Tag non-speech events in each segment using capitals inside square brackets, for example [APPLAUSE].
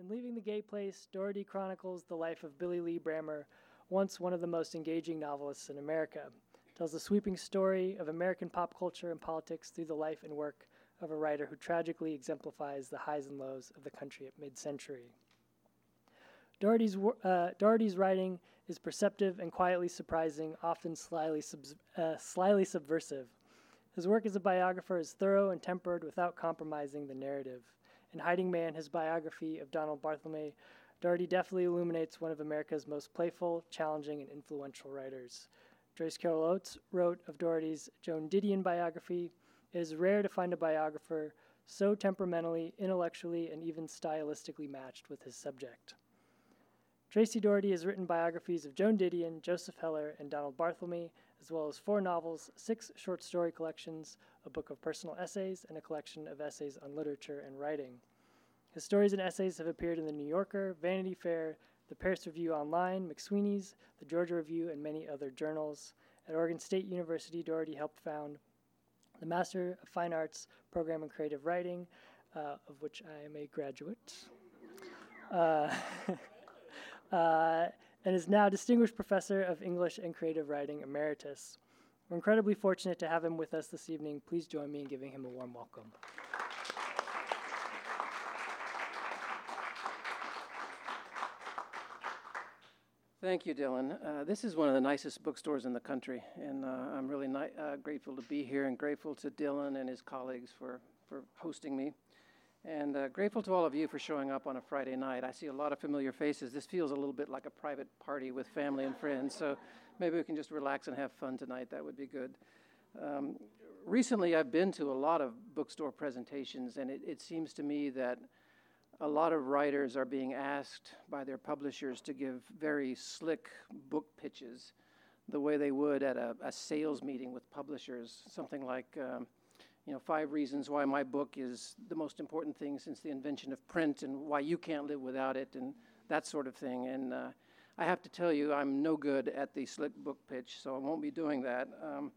In Leaving the Gay Place, Daugherty chronicles the life of Billy Lee Brammer, once one of the most engaging novelists in America. Tells the sweeping story of American pop culture and politics through the life and work of a writer who tragically exemplifies the highs and lows of the country at mid century. Daugherty's, uh, Daugherty's writing is perceptive and quietly surprising, often slyly, subs- uh, slyly subversive. His work as a biographer is thorough and tempered without compromising the narrative. In Hiding Man, his biography of Donald Barthelme, Daugherty deftly illuminates one of America's most playful, challenging, and influential writers. Joyce Carol Oates wrote of Daugherty's Joan Didion biography It is rare to find a biographer so temperamentally, intellectually, and even stylistically matched with his subject. Tracy Daugherty has written biographies of Joan Didion, Joseph Heller, and Donald Barthelme, as well as four novels, six short story collections, a book of personal essays, and a collection of essays on literature and writing. His stories and essays have appeared in The New Yorker, Vanity Fair, the Paris Review Online, McSweeney's, the Georgia Review, and many other journals. At Oregon State University, Daugherty helped found the Master of Fine Arts program in creative writing, uh, of which I am a graduate. Uh, [LAUGHS] uh, and is now Distinguished Professor of English and Creative Writing Emeritus. We're incredibly fortunate to have him with us this evening. Please join me in giving him a warm welcome. Thank you, Dylan. Uh, this is one of the nicest bookstores in the country, and uh, I'm really ni- uh, grateful to be here and grateful to Dylan and his colleagues for, for hosting me. And uh, grateful to all of you for showing up on a Friday night. I see a lot of familiar faces. This feels a little bit like a private party with family and friends, so maybe we can just relax and have fun tonight. That would be good. Um, recently, I've been to a lot of bookstore presentations, and it, it seems to me that a lot of writers are being asked by their publishers to give very slick book pitches the way they would at a, a sales meeting with publishers, something like, um, you know, five reasons why my book is the most important thing since the invention of print and why you can't live without it and that sort of thing. And uh, I have to tell you, I'm no good at the slick book pitch, so I won't be doing that. Um,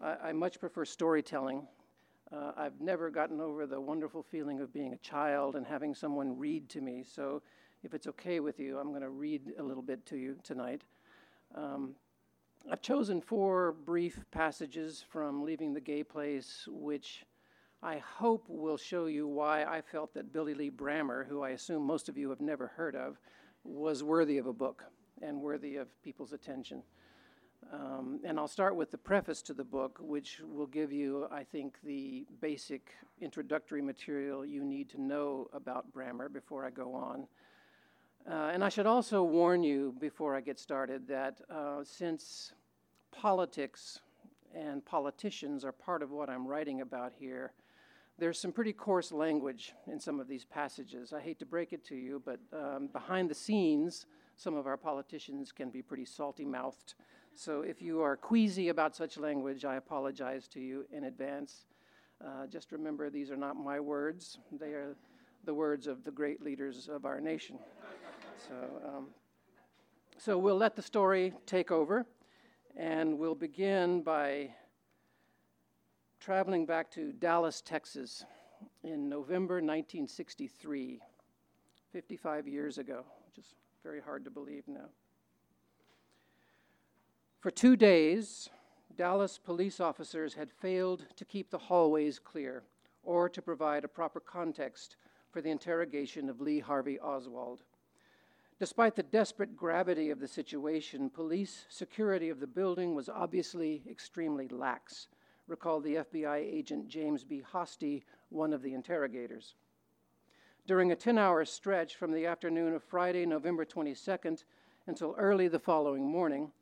I, I much prefer storytelling uh, I've never gotten over the wonderful feeling of being a child and having someone read to me. So, if it's okay with you, I'm going to read a little bit to you tonight. Um, I've chosen four brief passages from Leaving the Gay Place, which I hope will show you why I felt that Billy Lee Brammer, who I assume most of you have never heard of, was worthy of a book and worthy of people's attention. Um, and I'll start with the preface to the book, which will give you, I think, the basic introductory material you need to know about Brammer before I go on. Uh, and I should also warn you before I get started that uh, since politics and politicians are part of what I'm writing about here, there's some pretty coarse language in some of these passages. I hate to break it to you, but um, behind the scenes, some of our politicians can be pretty salty mouthed. So if you are queasy about such language, I apologize to you in advance. Uh, just remember, these are not my words, they are the words of the great leaders of our nation. So, um, so we'll let the story take over, and we'll begin by traveling back to Dallas, Texas in November 1963, 55 years ago, which is very hard to believe now. For two days, Dallas police officers had failed to keep the hallways clear or to provide a proper context for the interrogation of Lee Harvey Oswald. Despite the desperate gravity of the situation, police security of the building was obviously extremely lax, recalled the FBI agent James B. Hosty, one of the interrogators. During a 10 hour stretch from the afternoon of Friday, November 22nd, until early the following morning,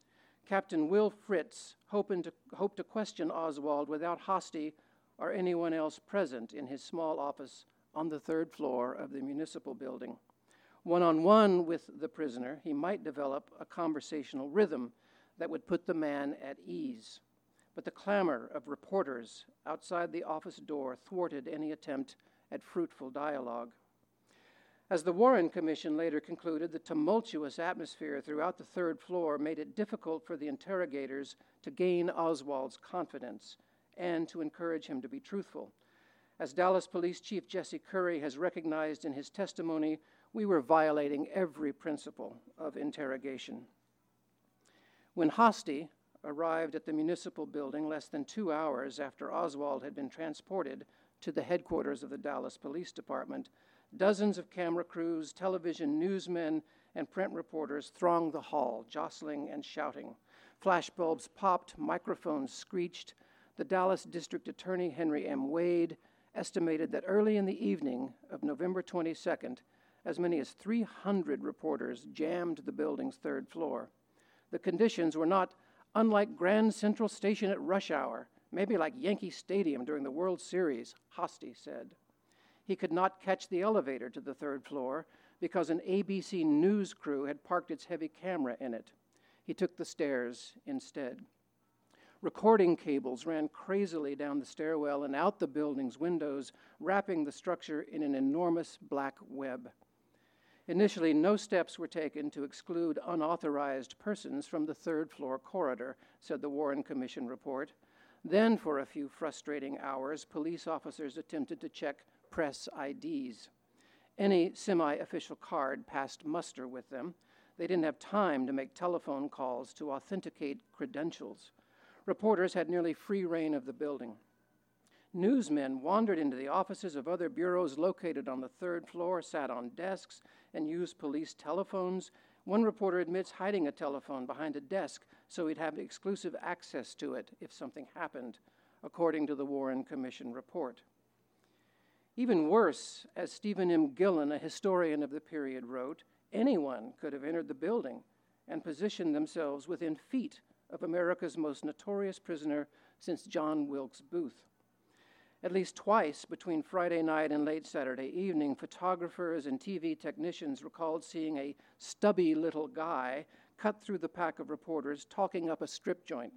Captain Will Fritz to, hoped to question Oswald without Hosty or anyone else present in his small office on the third floor of the municipal building. One on one with the prisoner, he might develop a conversational rhythm that would put the man at ease. But the clamor of reporters outside the office door thwarted any attempt at fruitful dialogue. As the Warren Commission later concluded, the tumultuous atmosphere throughout the third floor made it difficult for the interrogators to gain Oswald's confidence and to encourage him to be truthful. As Dallas Police Chief Jesse Curry has recognized in his testimony, we were violating every principle of interrogation. When Hosty arrived at the municipal building less than two hours after Oswald had been transported to the headquarters of the Dallas Police Department, Dozens of camera crews, television newsmen, and print reporters thronged the hall, jostling and shouting. Flashbulbs popped, microphones screeched. The Dallas District Attorney Henry M. Wade estimated that early in the evening of November 22nd, as many as 300 reporters jammed the building's third floor. The conditions were not unlike Grand Central Station at rush hour, maybe like Yankee Stadium during the World Series, Hosty said. He could not catch the elevator to the third floor because an ABC News crew had parked its heavy camera in it. He took the stairs instead. Recording cables ran crazily down the stairwell and out the building's windows, wrapping the structure in an enormous black web. Initially, no steps were taken to exclude unauthorized persons from the third floor corridor, said the Warren Commission report. Then, for a few frustrating hours, police officers attempted to check press IDs. Any semi official card passed muster with them. They didn't have time to make telephone calls to authenticate credentials. Reporters had nearly free reign of the building. Newsmen wandered into the offices of other bureaus located on the third floor, sat on desks, and used police telephones. One reporter admits hiding a telephone behind a desk so he'd have exclusive access to it if something happened, according to the Warren Commission report. Even worse, as Steven M. Gillon, a historian of the period, wrote, anyone could have entered the building and positioned themselves within feet of America's most notorious prisoner since John Wilkes Booth. At least twice between Friday night and late Saturday evening, photographers and TV technicians recalled seeing a stubby little guy cut through the pack of reporters talking up a strip joint.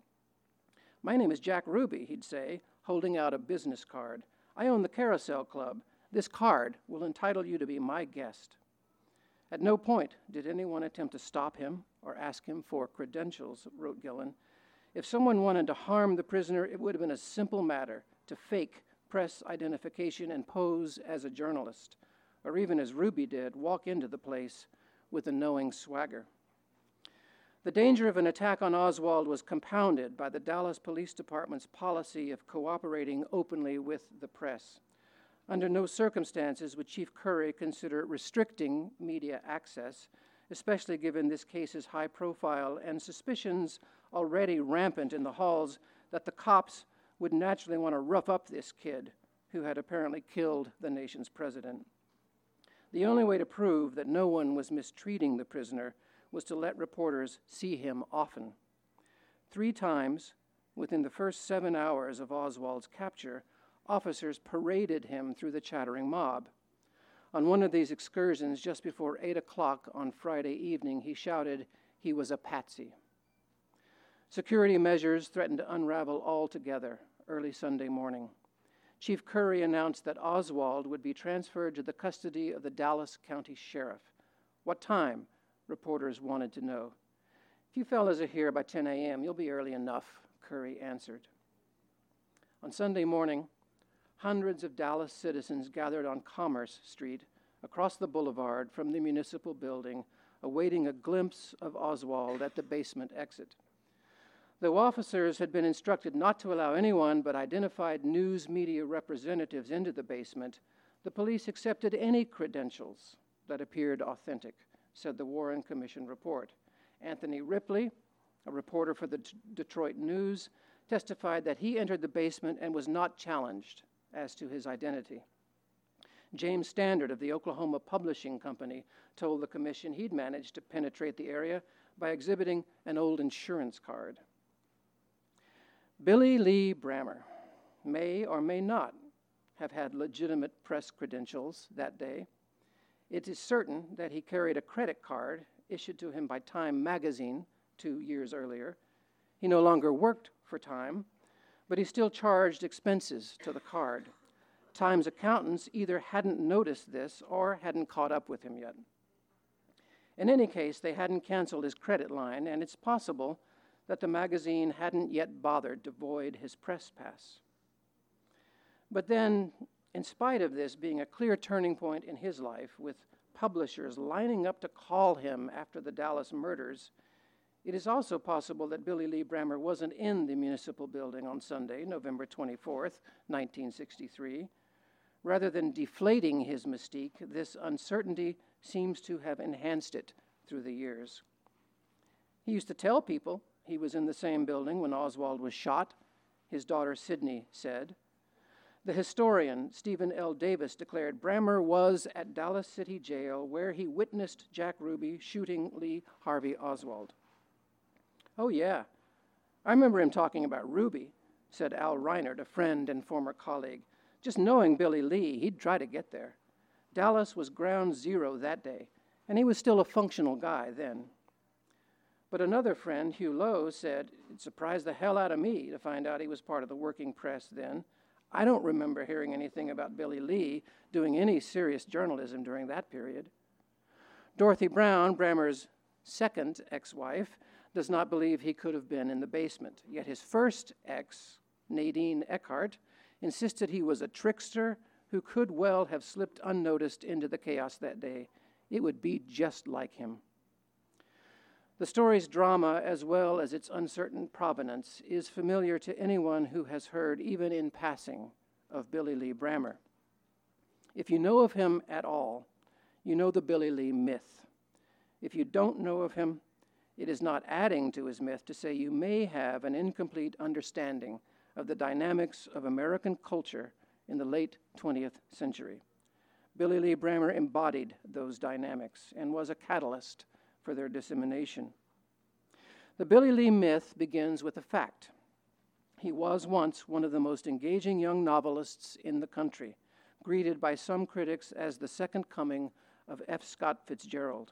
My name is Jack Ruby, he'd say, holding out a business card. I own the Carousel Club. This card will entitle you to be my guest. At no point did anyone attempt to stop him or ask him for credentials, wrote Gillon. If someone wanted to harm the prisoner, it would have been a simple matter to fake press identification and pose as a journalist, or even as Ruby did, walk into the place with a knowing swagger. The danger of an attack on Oswald was compounded by the Dallas Police Department's policy of cooperating openly with the press. Under no circumstances would Chief Curry consider restricting media access, especially given this case's high profile and suspicions already rampant in the halls that the cops would naturally want to rough up this kid who had apparently killed the nation's president. The only way to prove that no one was mistreating the prisoner was to let reporters see him often. Three times, within the first seven hours of Oswald's capture, officers paraded him through the chattering mob. On one of these excursions, just before 8 o'clock on Friday evening, he shouted he was a patsy. Security measures threatened to unravel altogether early Sunday morning. Chief Curry announced that Oswald would be transferred to the custody of the Dallas County Sheriff. What time? reporters wanted to know. If you fellows are here by 10 a.m., you'll be early enough, Curry answered. On Sunday morning, hundreds of Dallas citizens gathered on Commerce Street across the boulevard from the municipal building, awaiting a glimpse of Oswald at the basement exit. Though officers had been instructed not to allow anyone but identified news media representatives into the basement, the police accepted any credentials that appeared authentic said the Warren Commission report. Anthony Ripley, a reporter for the D- Detroit News, testified that he entered the basement and was not challenged as to his identity. James Standard of the Oklahoma Publishing Company told the commission he'd managed to penetrate the area by exhibiting an old insurance card. Billy Lee Brammer may or may not have had legitimate press credentials that day. It is certain that he carried a credit card issued to him by Time magazine two years earlier. He no longer worked for Time, but he still charged expenses to the card. Time's accountants either hadn't noticed this or hadn't caught up with him yet. In any case, they hadn't canceled his credit line, and it's possible that the magazine hadn't yet bothered to void his press pass. But then, in spite of this being a clear turning point in his life, with publishers lining up to call him after the Dallas murders, it is also possible that Billy Lee Brammer wasn't in the municipal building on Sunday, November 24th, 1963. Rather than deflating his mystique, this uncertainty seems to have enhanced it through the years. He used to tell people he was in the same building when Oswald was shot, his daughter Sidney said. The historian Steven L. Davis declared Brammer was at Dallas City Jail where he witnessed Jack Ruby shooting Lee Harvey Oswald. Oh, yeah. I remember him talking about Ruby, said Al Reinert, a friend and former colleague. Just knowing Billy Lee, he'd try to get there. Dallas was ground zero that day, and he was still a functional guy then. But another friend, Hugh Lowe, said, It surprised the hell out of me to find out he was part of the working press then. I don't remember hearing anything about Billy Lee doing any serious journalism during that period. Dorothy Brown, Brammer's second ex wife, does not believe he could have been in the basement. Yet his first ex, Nadine Eckhardt, insisted he was a trickster who could well have slipped unnoticed into the chaos that day. It would be just like him. The story's drama, as well as its uncertain provenance, is familiar to anyone who has heard, even in passing, of Billy Lee Brammer. If you know of him at all, you know the Billy Lee myth. If you don't know of him, it is not adding to his myth to say you may have an incomplete understanding of the dynamics of American culture in the late 20th century. Billy Lee Brammer embodied those dynamics and was a catalyst for their dissemination. The Billy Lee myth begins with a fact. He was once one of the most engaging young novelists in the country, greeted by some critics as the second coming of F. Scott Fitzgerald.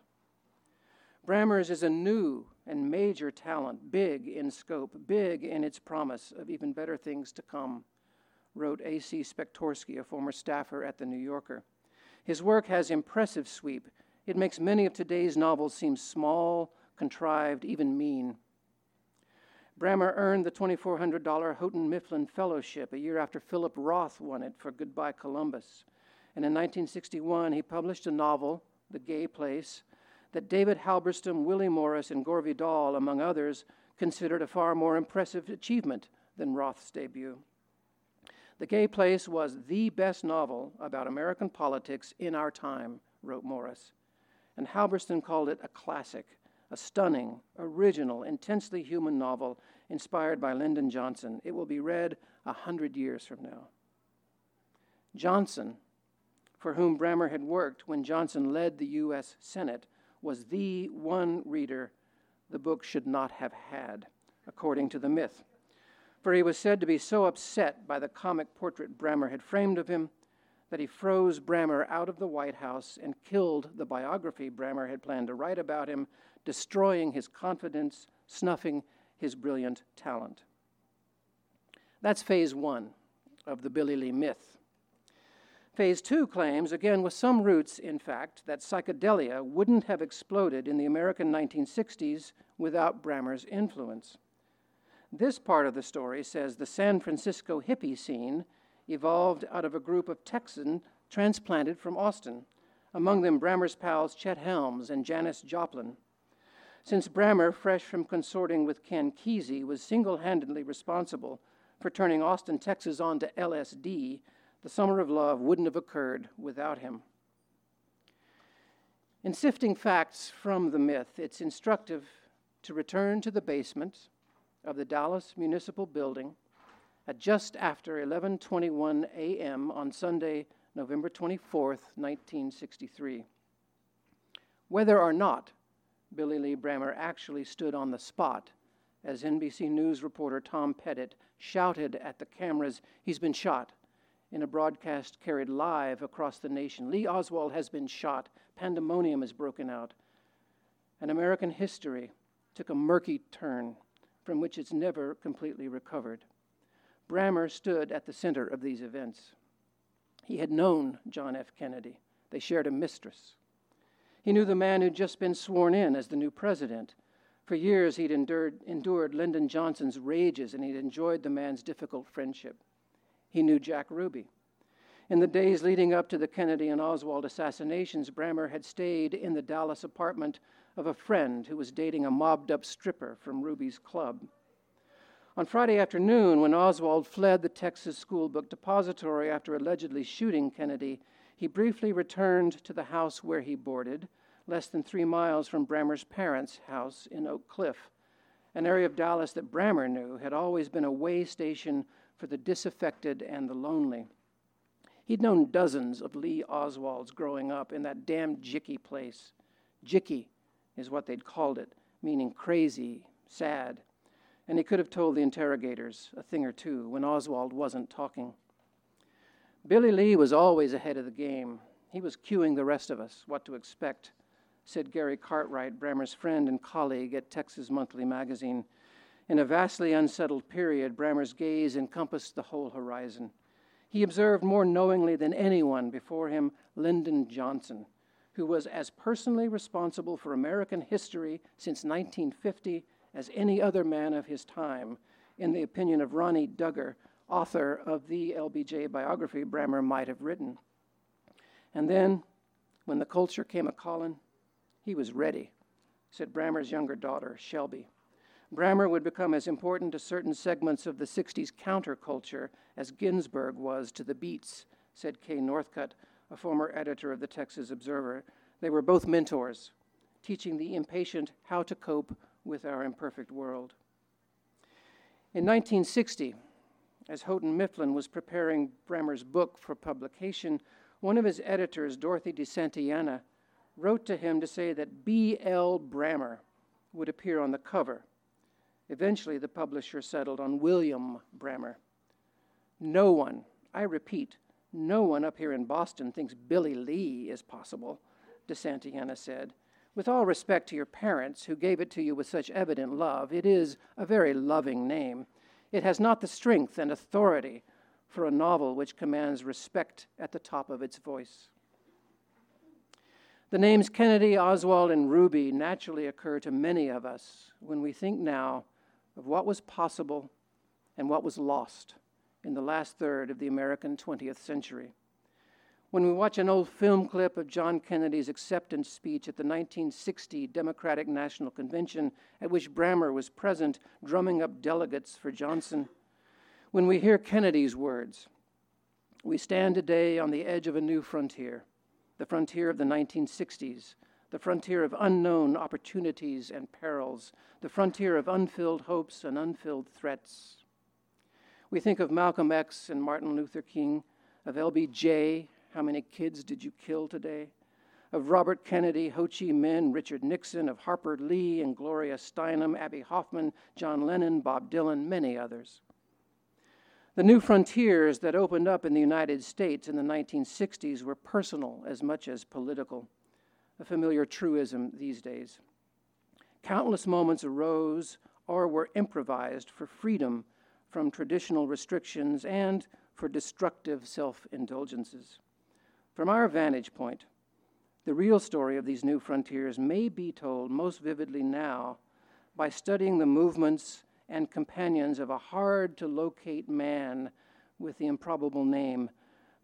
Brammer's is a new and major talent, big in scope, big in its promise of even better things to come, wrote A.C. Spectorsky, a former staffer at The New Yorker. His work has impressive sweep, it makes many of today's novels seem small, contrived, even mean. Brammer earned the $2,400 Houghton Mifflin Fellowship a year after Philip Roth won it for Goodbye Columbus. And in 1961, he published a novel, The Gay Place, that David Halberstam, Willie Morris, and Gore Vidal, among others, considered a far more impressive achievement than Roth's debut. The Gay Place was the best novel about American politics in our time, wrote Morris and Halberstam called it a classic, a stunning, original, intensely human novel inspired by Lyndon Johnson. It will be read a hundred years from now. Johnson, for whom Brammer had worked when Johnson led the U.S. Senate, was the one reader the book should not have had, according to the myth. For he was said to be so upset by the comic portrait Brammer had framed of him that he froze Brammer out of the White House and killed the biography Brammer had planned to write about him, destroying his confidence, snuffing his brilliant talent. That's phase one of the Billy Lee myth. Phase two claims, again with some roots, in fact, that psychedelia wouldn't have exploded in the American 1960s without Brammer's influence. This part of the story says the San Francisco hippie scene evolved out of a group of Texans transplanted from Austin, among them Brammer's pals Chet Helms and Janis Joplin. Since Brammer, fresh from consorting with Ken Kesey, was single handedly responsible for turning Austin, Texas on to LSD, the Summer of Love wouldn't have occurred without him. In sifting facts from the myth, it's instructive to return to the basement of the Dallas Municipal Building at just after 11:21 a.m. on Sunday, November 24th, 1963. Whether or not Billy Lee Brammer actually stood on the spot as NBC News reporter Tom Pettit shouted at the cameras, He's been shot, in a broadcast carried live across the nation. Lee Oswald has been shot. Pandemonium has broken out. And American history took a murky turn from which it's never completely recovered. Brammer stood at the center of these events. He had known John F. Kennedy. They shared a mistress. He knew the man who'd just been sworn in as the new president. For years, he'd endured, endured Lyndon Johnson's rages and he'd enjoyed the man's difficult friendship. He knew Jack Ruby. In the days leading up to the Kennedy and Oswald assassinations, Brammer had stayed in the Dallas apartment of a friend who was dating a mobbed up stripper from Ruby's club. On Friday afternoon, when Oswald fled the Texas School Book Depository after allegedly shooting Kennedy, he briefly returned to the house where he boarded, less than three miles from Brammer's parents' house in Oak Cliff, an area of Dallas that Brammer knew had always been a way station for the disaffected and the lonely. He'd known dozens of Lee Oswalds growing up in that damn jicky place. Jicky is what they'd called it, meaning crazy, sad. And he could have told the interrogators a thing or two when Oswald wasn't talking. Billy Lee was always ahead of the game. He was cueing the rest of us what to expect, said Gary Cartwright, Brammer's friend and colleague at Texas Monthly Magazine. In a vastly unsettled period, Brammer's gaze encompassed the whole horizon. He observed more knowingly than anyone before him Lyndon Johnson, who was as personally responsible for American history since 1950 as any other man of his time, in the opinion of Ronnie Dugger, author of the LBJ biography Brammer might have written. And then, when the culture came a calling, he was ready, said Brammer's younger daughter, Shelby. Brammer would become as important to certain segments of the 60s counterculture as Ginsberg was to the Beats, said Kaye Northcott, a former editor of the Texas Observer. They were both mentors, teaching the impatient how to cope with our imperfect world. In 1960, as Houghton Mifflin was preparing Brammer's book for publication, one of his editors, Dorothy de Santillana, wrote to him to say that B.L. Brammer would appear on the cover. Eventually, the publisher settled on William Brammer. No one, I repeat, no one up here in Boston thinks Billy Lee is possible, de Santillana said. With all respect to your parents, who gave it to you with such evident love, it is a very loving name. It has not the strength and authority for a novel which commands respect at the top of its voice. The names Kennedy, Oswald, and Ruby naturally occur to many of us when we think now of what was possible and what was lost in the last third of the American 20th century. When we watch an old film clip of John Kennedy's acceptance speech at the 1960 Democratic National Convention, at which Brammer was present, drumming up delegates for Johnson, when we hear Kennedy's words, we stand today on the edge of a new frontier, the frontier of the 1960s, the frontier of unknown opportunities and perils, the frontier of unfilled hopes and unfilled threats. We think of Malcolm X and Martin Luther King, of LBJ how many kids did you kill today? Of Robert Kennedy, Ho Chi Minh, Richard Nixon, of Harper Lee and Gloria Steinem, Abbie Hoffman, John Lennon, Bob Dylan, many others. The new frontiers that opened up in the United States in the 1960s were personal as much as political, a familiar truism these days. Countless moments arose or were improvised for freedom from traditional restrictions and for destructive self indulgences. From our vantage point, the real story of these new frontiers may be told most vividly now by studying the movements and companions of a hard to locate man with the improbable name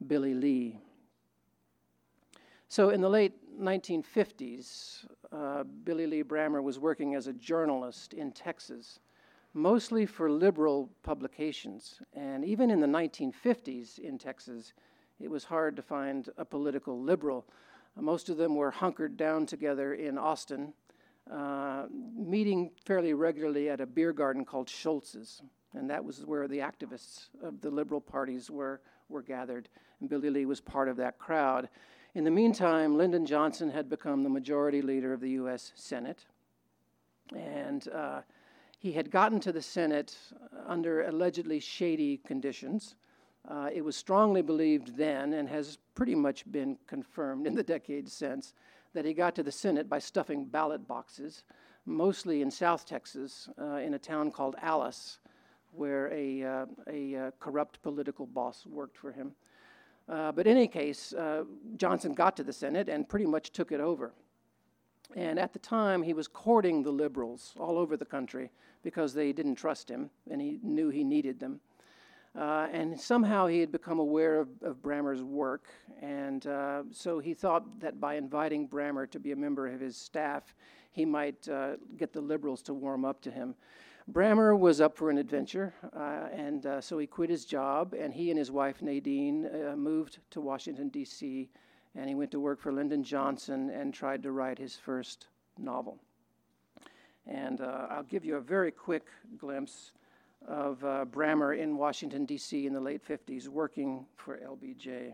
Billy Lee. So, in the late 1950s, uh, Billy Lee Brammer was working as a journalist in Texas, mostly for liberal publications. And even in the 1950s in Texas, it was hard to find a political liberal. Most of them were hunkered down together in Austin, uh, meeting fairly regularly at a beer garden called Scholz's. And that was where the activists of the liberal parties were, were gathered. And Billy Lee was part of that crowd. In the meantime, Lyndon Johnson had become the majority leader of the U.S. Senate. And uh, he had gotten to the Senate under allegedly shady conditions. Uh, it was strongly believed then, and has pretty much been confirmed in the decades since, that he got to the Senate by stuffing ballot boxes, mostly in South Texas, uh, in a town called Alice, where a, uh, a uh, corrupt political boss worked for him. Uh, but in any case, uh, Johnson got to the Senate and pretty much took it over. And at the time, he was courting the liberals all over the country because they didn't trust him and he knew he needed them. Uh, and somehow he had become aware of, of Brammer's work, and uh, so he thought that by inviting Brammer to be a member of his staff, he might uh, get the liberals to warm up to him. Brammer was up for an adventure, uh, and uh, so he quit his job, and he and his wife Nadine uh, moved to Washington, D.C., and he went to work for Lyndon Johnson and tried to write his first novel. And I'll give you a very quick glimpse of uh, Brammer in Washington, D.C. in the late 50s, working for LBJ.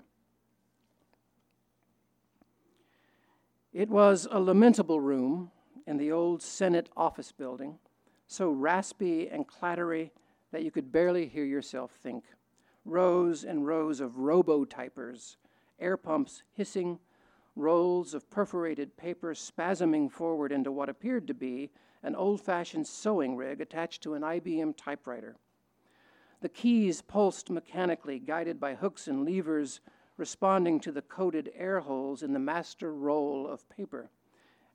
It was a lamentable room in the old Senate office building, so raspy and clattery that you could barely hear yourself think. Rows and rows of robotypers, air pumps hissing, rolls of perforated paper spasming forward into what appeared to be an old fashioned sewing rig attached to an IBM typewriter. The keys pulsed mechanically, guided by hooks and levers responding to the coded air holes in the master roll of paper.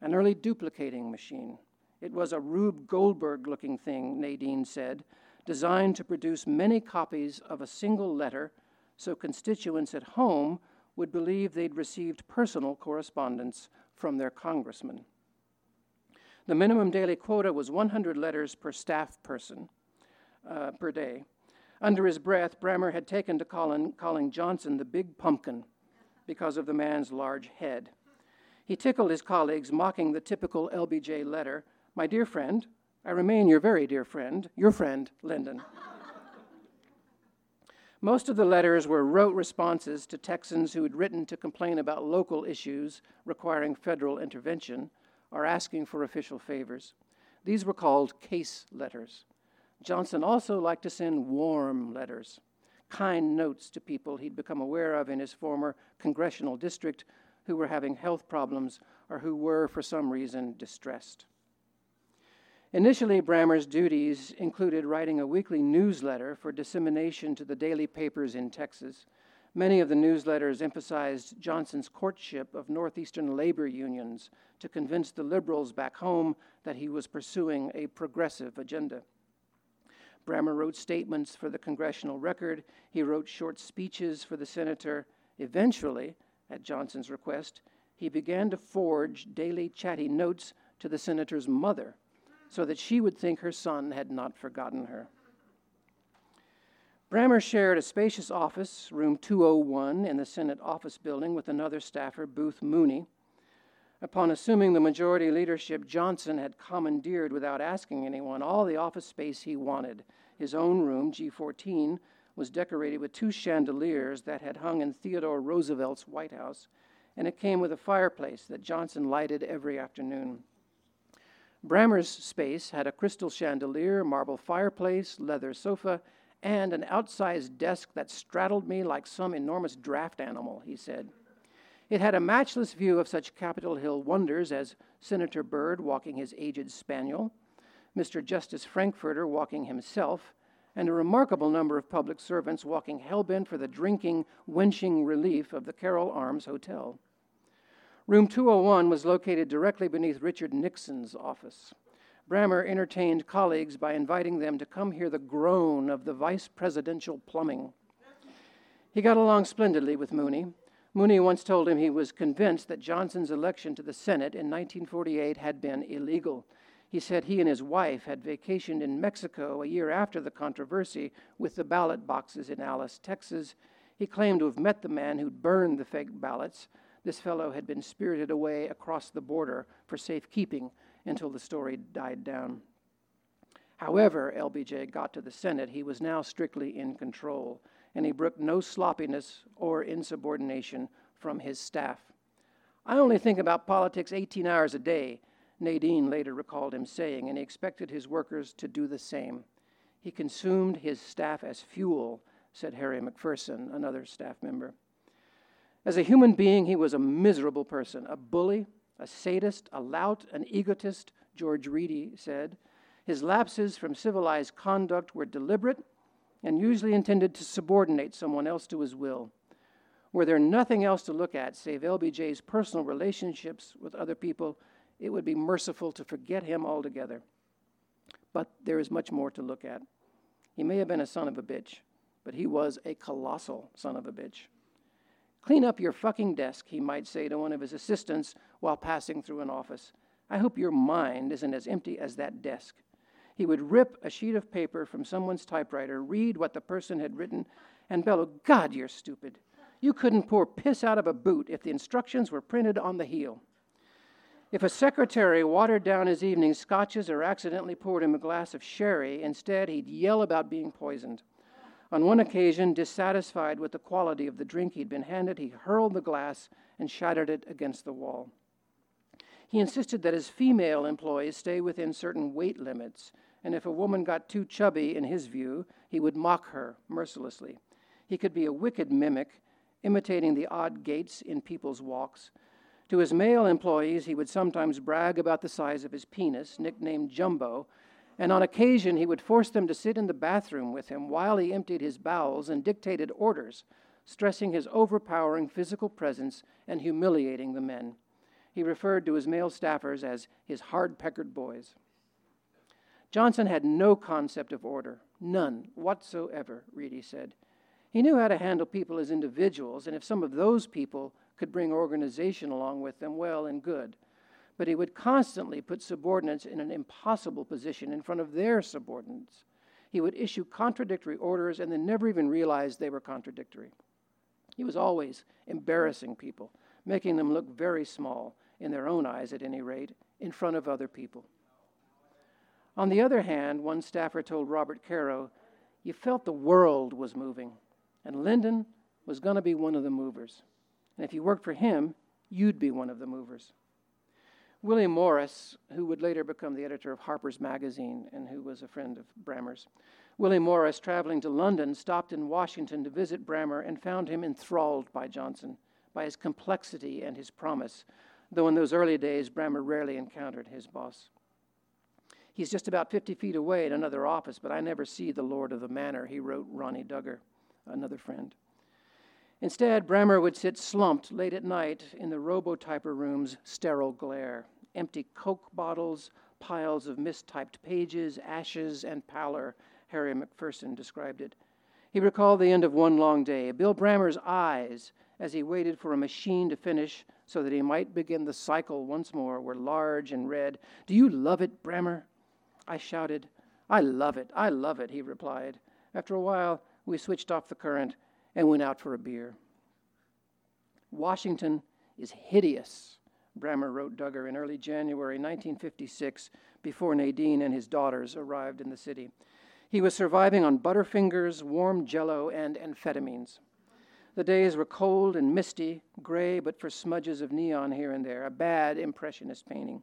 An early duplicating machine. It was a Rube Goldberg looking thing, Nadine said, designed to produce many copies of a single letter so constituents at home would believe they'd received personal correspondence from their congressman. The minimum daily quota was 100 letters per staff person uh, per day. Under his breath, Brammer had taken to calling, calling Johnson the big pumpkin because of the man's large head. He tickled his colleagues, mocking the typical LBJ letter My dear friend, I remain your very dear friend, your friend, Lyndon. Most of the letters were rote responses to Texans who had written to complain about local issues requiring federal intervention are asking for official favors. These were called case letters. Johnson also liked to send warm letters, kind notes to people he'd become aware of in his former congressional district who were having health problems or who were, for some reason, distressed. Initially, Brammer's duties included writing a weekly newsletter for dissemination to the daily papers in Texas. Many of the newsletters emphasized Johnson's courtship of Northeastern labor unions to convince the liberals back home that he was pursuing a progressive agenda. Brammer wrote statements for the congressional record. He wrote short speeches for the senator. Eventually, at Johnson's request, he began to forge daily chatty notes to the senator's mother so that she would think her son had not forgotten her. Brammer shared a spacious office, room 201, in the Senate office building with another staffer, Booth Mooney. Upon assuming the majority leadership, Johnson had commandeered, without asking anyone, all the office space he wanted. His own room, G14, was decorated with two chandeliers that had hung in Theodore Roosevelt's White House, and it came with a fireplace that Johnson lighted every afternoon. Brammer's space had a crystal chandelier, marble fireplace, leather sofa, and an outsized desk that straddled me like some enormous draft animal, he said. It had a matchless view of such Capitol Hill wonders as Senator Byrd walking his aged spaniel, Mr. Justice Frankfurter walking himself, and a remarkable number of public servants walking hell-bent for the drinking, wenching relief of the Carroll Arms Hotel. Room 201 was located directly beneath Richard Nixon's office. Brammer entertained colleagues by inviting them to come hear the groan of the vice presidential plumbing. He got along splendidly with Mooney. Mooney once told him he was convinced that Johnson's election to the Senate in 1948 had been illegal. He said he and his wife had vacationed in Mexico a year after the controversy with the ballot boxes in Alice, Texas. He claimed to have met the man who'd burned the fake ballots. This fellow had been spirited away across the border for safekeeping until the story died down. However, LBJ got to the Senate, he was now strictly in control, and he brooked no sloppiness or insubordination from his staff. I only think about politics 18 hours a day, Nadine later recalled him saying, and he expected his workers to do the same. He consumed his staff as fuel, said Harry McPherson, another staff member. As a human being, he was a miserable person, a bully, a sadist, a lout, an egotist, George Reedy said. His lapses from civilized conduct were deliberate and usually intended to subordinate someone else to his will. Were there nothing else to look at save LBJ's personal relationships with other people, it would be merciful to forget him altogether. But there is much more to look at. He may have been a son of a bitch, but he was a colossal son of a bitch. Clean up your fucking desk, he might say to one of his assistants while passing through an office. I hope your mind isn't as empty as that desk. He would rip a sheet of paper from someone's typewriter, read what the person had written, and bellow, God, you're stupid. You couldn't pour piss out of a boot if the instructions were printed on the heel. If a secretary watered down his evening scotches or accidentally poured him a glass of sherry, instead he'd yell about being poisoned. On one occasion, dissatisfied with the quality of the drink he'd been handed, he hurled the glass and shattered it against the wall. He insisted that his female employees stay within certain weight limits, and if a woman got too chubby, in his view, he would mock her mercilessly. He could be a wicked mimic, imitating the odd gaits in people's walks. To his male employees, he would sometimes brag about the size of his penis, nicknamed Jumbo, and on occasion he would force them to sit in the bathroom with him while he emptied his bowels and dictated orders, stressing his overpowering physical presence and humiliating the men. He referred to his male staffers as his hard peckered boys. Johnson had no concept of order, none whatsoever, Reedy said. He knew how to handle people as individuals, and if some of those people could bring organization along with them, well and good but he would constantly put subordinates in an impossible position in front of their subordinates. He would issue contradictory orders and then never even realize they were contradictory. He was always embarrassing people, making them look very small, in their own eyes at any rate, in front of other people. On the other hand, one staffer told Robert Caro, you felt the world was moving, and Lyndon was going to be one of the movers. And if you worked for him, you'd be one of the movers. William Morris, who would later become the editor of Harper's Magazine and who was a friend of Brammer's, William Morris, traveling to London, stopped in Washington to visit Brammer and found him enthralled by Johnson, by his complexity and his promise, though in those early days Brammer rarely encountered his boss. He's just about 50 feet away in another office, but I never see the lord of the manor, he wrote Ronnie Dugger, another friend. Instead, Brammer would sit slumped late at night in the robotyper room's sterile glare. Empty Coke bottles, piles of mistyped pages, ashes, and pallor, Harry McPherson described it. He recalled the end of one long day. Bill Brammer's eyes, as he waited for a machine to finish so that he might begin the cycle once more, were large and red. Do you love it, Brammer? I shouted. I love it, I love it, he replied. After a while, we switched off the current and went out for a beer. Washington is hideous, Brammer wrote Dugger in early January 1956 before Nadine and his daughters arrived in the city. He was surviving on Butterfingers, warm jello, and amphetamines. The days were cold and misty, gray but for smudges of neon here and there, a bad impressionist painting.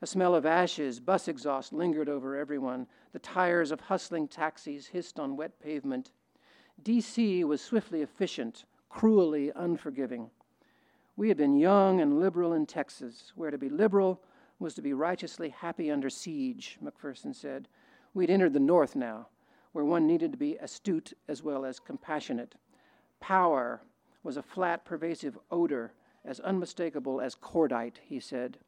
A smell of ashes, bus exhaust lingered over everyone. The tires of hustling taxis hissed on wet pavement. D.C. was swiftly efficient, cruelly unforgiving. We had been young and liberal in Texas, where to be liberal was to be righteously happy under siege, McPherson said. We'd entered the North now, where one needed to be astute as well as compassionate. Power was a flat, pervasive odor, as unmistakable as cordite, he said.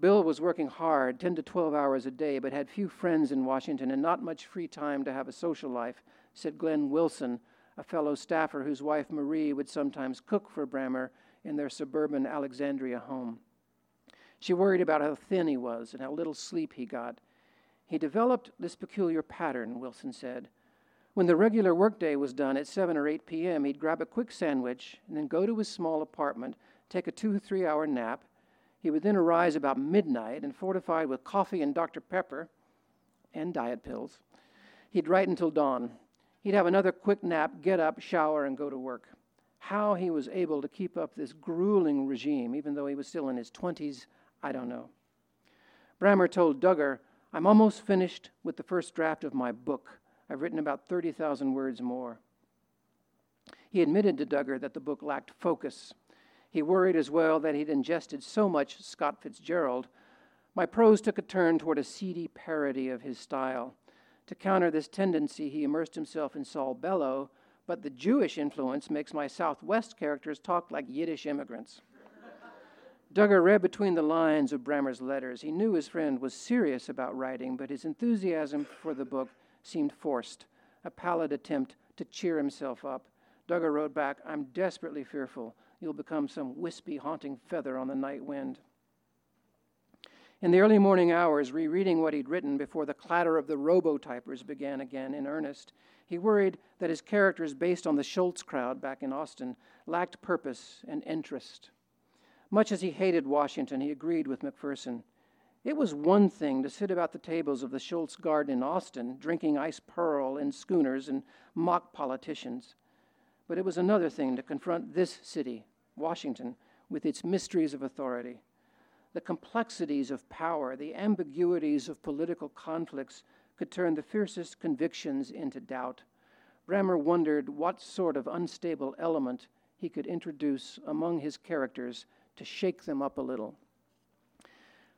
Bill was working hard, 10 to 12 hours a day, but had few friends in Washington and not much free time to have a social life, said Glenn Wilson, a fellow staffer whose wife Marie would sometimes cook for Brammer in their suburban Alexandria home. She worried about how thin he was and how little sleep he got. He developed this peculiar pattern, Wilson said. When the regular workday was done at 7 or 8 p.m., he'd grab a quick sandwich and then go to his small apartment, take a two or three hour nap. He would then arise about midnight and, fortified with coffee and Dr. Pepper and diet pills, he'd write until dawn, He'd have another quick nap, get up, shower, and go to work. How he was able to keep up this grueling regime, even though he was still in his 20s, I don't know. Brammer told Dugger, I'm almost finished with the first draft of my book. I've written about 30,000 words more. He admitted to Dugger that the book lacked focus. He worried as well that he'd ingested so much Scott Fitzgerald. My prose took a turn toward a seedy parody of his style. To counter this tendency, he immersed himself in Saul Bellow, but the Jewish influence makes my Southwest characters talk like Yiddish immigrants. Dugger read between the lines of Brammer's letters. He knew his friend was serious about writing, but his enthusiasm for the book seemed forced, a pallid attempt to cheer himself up. Dugger wrote back, I'm desperately fearful you'll become some wispy, haunting feather on the night wind. In the early morning hours, rereading what he'd written before the clatter of the robotypers began again in earnest, he worried that his characters, based on the Scholz crowd back in Austin, lacked purpose and interest. Much as he hated Washington, he agreed with McPherson. It was one thing to sit about the tables of the Scholz Garden in Austin, drinking ice pearl in schooners and mock politicians. But it was another thing to confront this city, Washington, with its mysteries of authority. The complexities of power, the ambiguities of political conflicts could turn the fiercest convictions into doubt. Brammer wondered what sort of unstable element he could introduce among his characters to shake them up a little.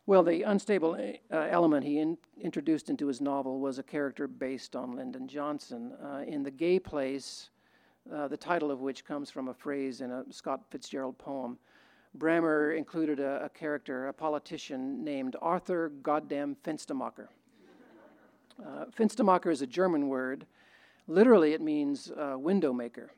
Well, the unstable uh, element he in, introduced into his novel was a character based on Lyndon Johnson. Uh, in The Gay Place, uh, the title of which comes from a phrase in a Scott Fitzgerald poem, Brammer included a, a character, a politician named Arthur Goddamn Fenstermacher. Uh, Fenstermacher is a German word. Literally, it means uh, window maker.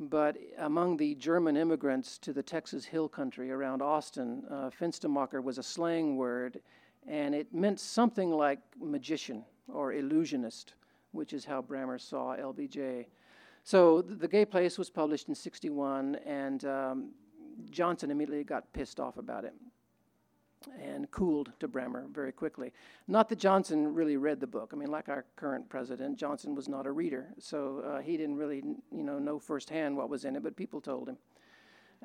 But among the German immigrants to the Texas Hill Country around Austin, uh, Fenstermacher was a slang word, and it meant something like magician or illusionist, which is how Brammer saw LBJ. So The Gay Place was published in 61, and um, Johnson immediately got pissed off about it and cooled to Brammer very quickly. Not that Johnson really read the book. I mean, like our current president, Johnson was not a reader, so uh, he didn't really, you know, know firsthand what was in it, but people told him.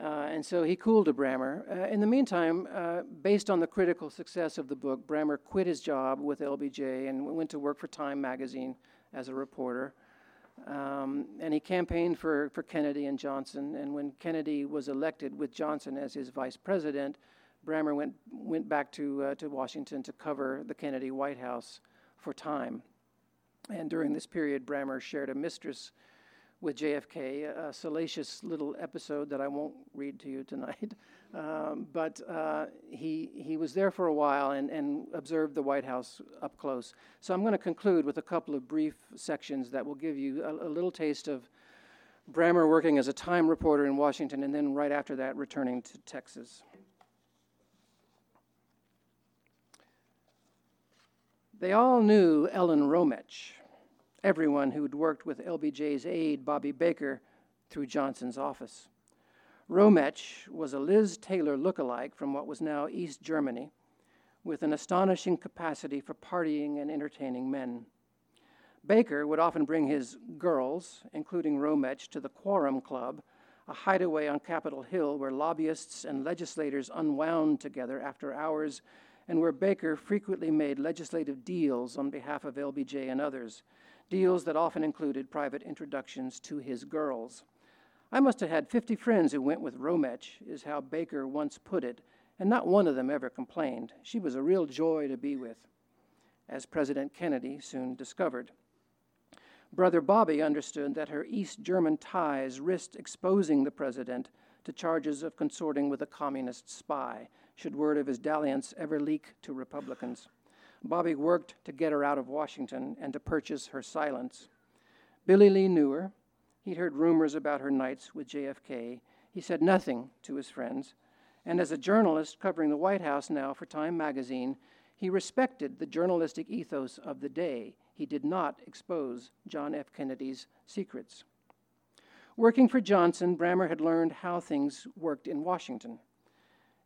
Uh, and so he cooled to Brammer. Uh, in the meantime, uh, based on the critical success of the book, Brammer quit his job with LBJ and went to work for Time magazine as a reporter. Um, and he campaigned for, for Kennedy and Johnson. And when Kennedy was elected with Johnson as his vice president, Brammer went, went back to, uh, to Washington to cover the Kennedy White House for time. And during this period, Brammer shared a mistress with JFK, a salacious little episode that I won't read to you tonight. [LAUGHS] Um, but uh, he, he was there for a while and, and observed the White House up close. So I'm going to conclude with a couple of brief sections that will give you a, a little taste of Brammer working as a Time reporter in Washington and then right after that returning to Texas. They all knew Ellen Rometsch, everyone who'd worked with LBJ's aide, Bobby Baker, through Johnson's office. Rometsch was a Liz Taylor look-alike from what was now East Germany, with an astonishing capacity for partying and entertaining men. Baker would often bring his girls, including Rometsch, to the Quorum Club, a hideaway on Capitol Hill where lobbyists and legislators unwound together after hours and where Baker frequently made legislative deals on behalf of LBJ and others, deals that often included private introductions to his girls. I must have had 50 friends who went with Rometsch, is how Baker once put it, and not one of them ever complained. She was a real joy to be with, as President Kennedy soon discovered. Brother Bobby understood that her East German ties risked exposing the president to charges of consorting with a communist spy, should word of his dalliance ever leak to Republicans. Bobby worked to get her out of Washington and to purchase her silence. Billy Lee knew her. He'd heard rumors about her nights with JFK. He said nothing to his friends. And as a journalist covering the White House now for Time magazine, he respected the journalistic ethos of the day. He did not expose John F. Kennedy's secrets. Working for Johnson, Brammer had learned how things worked in Washington.